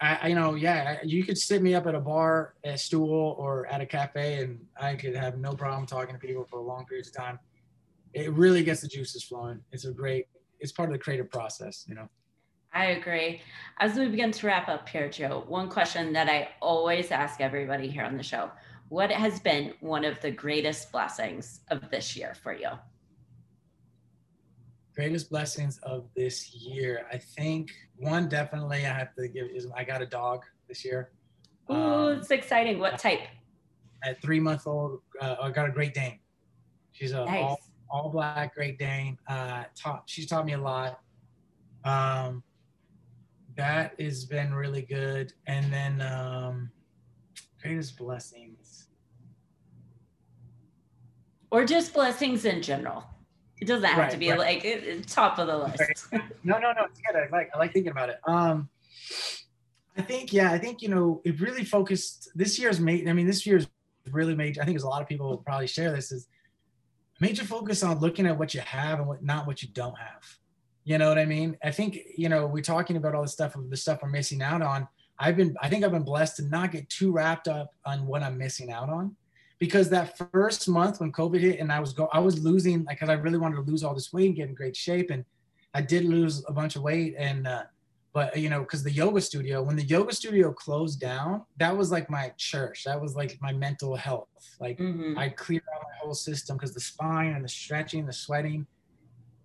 I, I, you know yeah, you could sit me up at a bar, a stool, or at a cafe, and I could have no problem talking to people for long periods of time. It really gets the juices flowing. It's a great. It's part of the creative process, you know. I agree. As we begin to wrap up here, Joe, one question that I always ask everybody here on the show: What has been one of the greatest blessings of this year for you? Greatest blessings of this year. I think one definitely I have to give is I got a dog this year. Ooh, um, it's exciting. What type? At three month old, uh, I got a Great Dane. She's a nice. all, all black Great Dane. Uh, taught she's taught me a lot. Um, that has been really good. And then um, greatest blessings. Or just blessings in general. It doesn't have right, to be right. like it, top of the list. no, no, no. It's good. I like I like thinking about it. Um, I think yeah. I think you know it really focused. This year's made. I mean, this year's really made. I think as a lot of people will probably share this is major focus on looking at what you have and what not what you don't have. You know what I mean? I think you know we're talking about all the stuff of the stuff we're missing out on. I've been I think I've been blessed to not get too wrapped up on what I'm missing out on because that first month when COVID hit and I was go, I was losing like because I really wanted to lose all this weight and get in great shape, and I did lose a bunch of weight. And uh, but you know, because the yoga studio, when the yoga studio closed down, that was like my church. That was like my mental health. Like mm-hmm. I cleared out my whole system because the spine and the stretching, the sweating.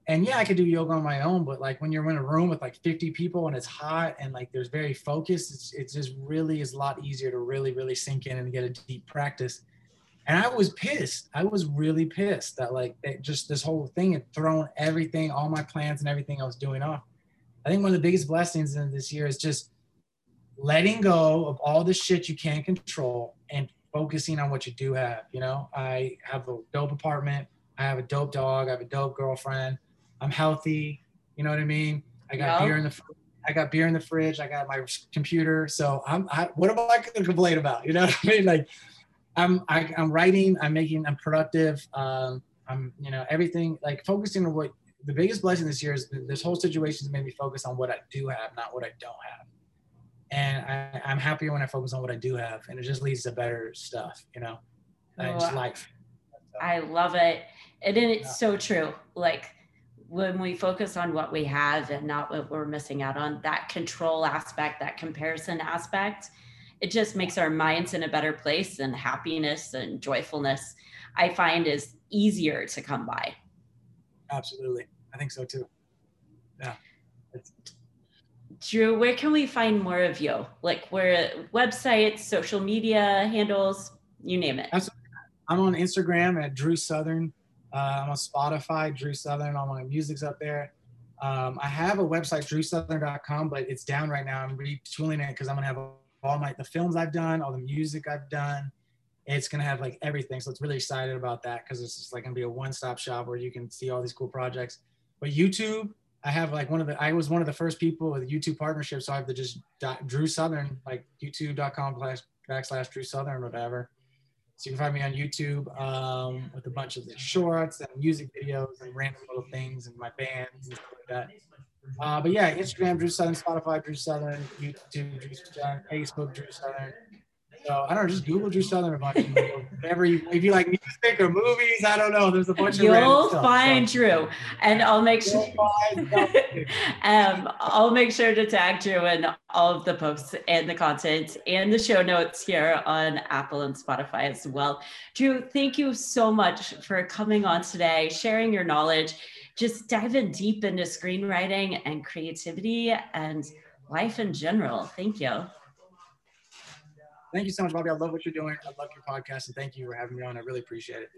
And yeah, I could do yoga on my own, but like when you're in a room with like 50 people and it's hot and like there's very focused, it's, it's just really is a lot easier to really, really sink in and get a deep practice and I was pissed. I was really pissed that like that just this whole thing had thrown everything, all my plans and everything I was doing off. I think one of the biggest blessings in this year is just letting go of all the shit you can't control and focusing on what you do have. You know, I have a dope apartment. I have a dope dog. I have a dope girlfriend. I'm healthy. You know what I mean? I got beer in the I got beer in the fridge. I got my computer. So I'm. I, what am I going to complain about? You know what I mean? Like I'm I, am i am writing. I'm making. I'm productive. Um, I'm you know everything like focusing on what the biggest blessing this year is. This whole situation has made me focus on what I do have, not what I don't have. And I, I'm happier when I focus on what I do have, and it just leads to better stuff. You know, oh, just life. I love it, and it's yeah. so true. Like when we focus on what we have and not what we're missing out on, that control aspect, that comparison aspect it just makes our minds in a better place and happiness and joyfulness i find is easier to come by. Absolutely. I think so too. Yeah. Drew where can we find more of you? Like where websites social media handles you name it. I'm on instagram at drew southern. Uh, i'm on spotify drew southern. All my music's up there. Um, i have a website drewsouthern.com but it's down right now. I'm retooling it because i'm going to have a all my the films I've done, all the music I've done. It's gonna have like everything. So it's really excited about that because it's just like gonna be a one-stop shop where you can see all these cool projects. But YouTube, I have like one of the I was one of the first people with YouTube partnership, so I have to just Drew Southern, like youtube.com slash backslash Drew Southern, whatever. So you can find me on YouTube um, with a bunch of the shorts and music videos and random little things and my bands and stuff like that. Uh, but yeah, Instagram, Drew Southern, Spotify, Drew Southern, YouTube, Drew Southern, Facebook, Drew Southern. So I don't know, just Google Drew Southern a bunch. whatever you, if you like music or movies, I don't know. There's a bunch You'll of You'll find so. Drew, and I'll make sure. um, I'll make sure to tag Drew in all of the posts and the content and the show notes here on Apple and Spotify as well. Drew, thank you so much for coming on today, sharing your knowledge, just diving deep into screenwriting and creativity and life in general. Thank you. Thank you so much, Bobbi. I love what you're doing. I love your podcast, and thank you for having me on. I really appreciate it.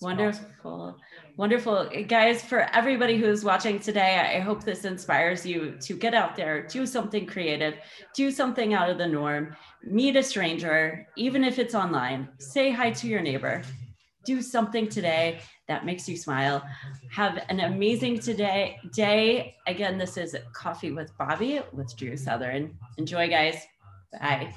Wonderful. Wonderful. Guys, for everybody who's watching today, I hope this inspires you to get out there, do something creative, do something out of the norm, meet a stranger, even if it's online, say hi to your neighbor, do something today that makes you smile. Have an amazing today day. Again, this is Coffee with Bobbi with Drew Southern. Enjoy, guys. Bye.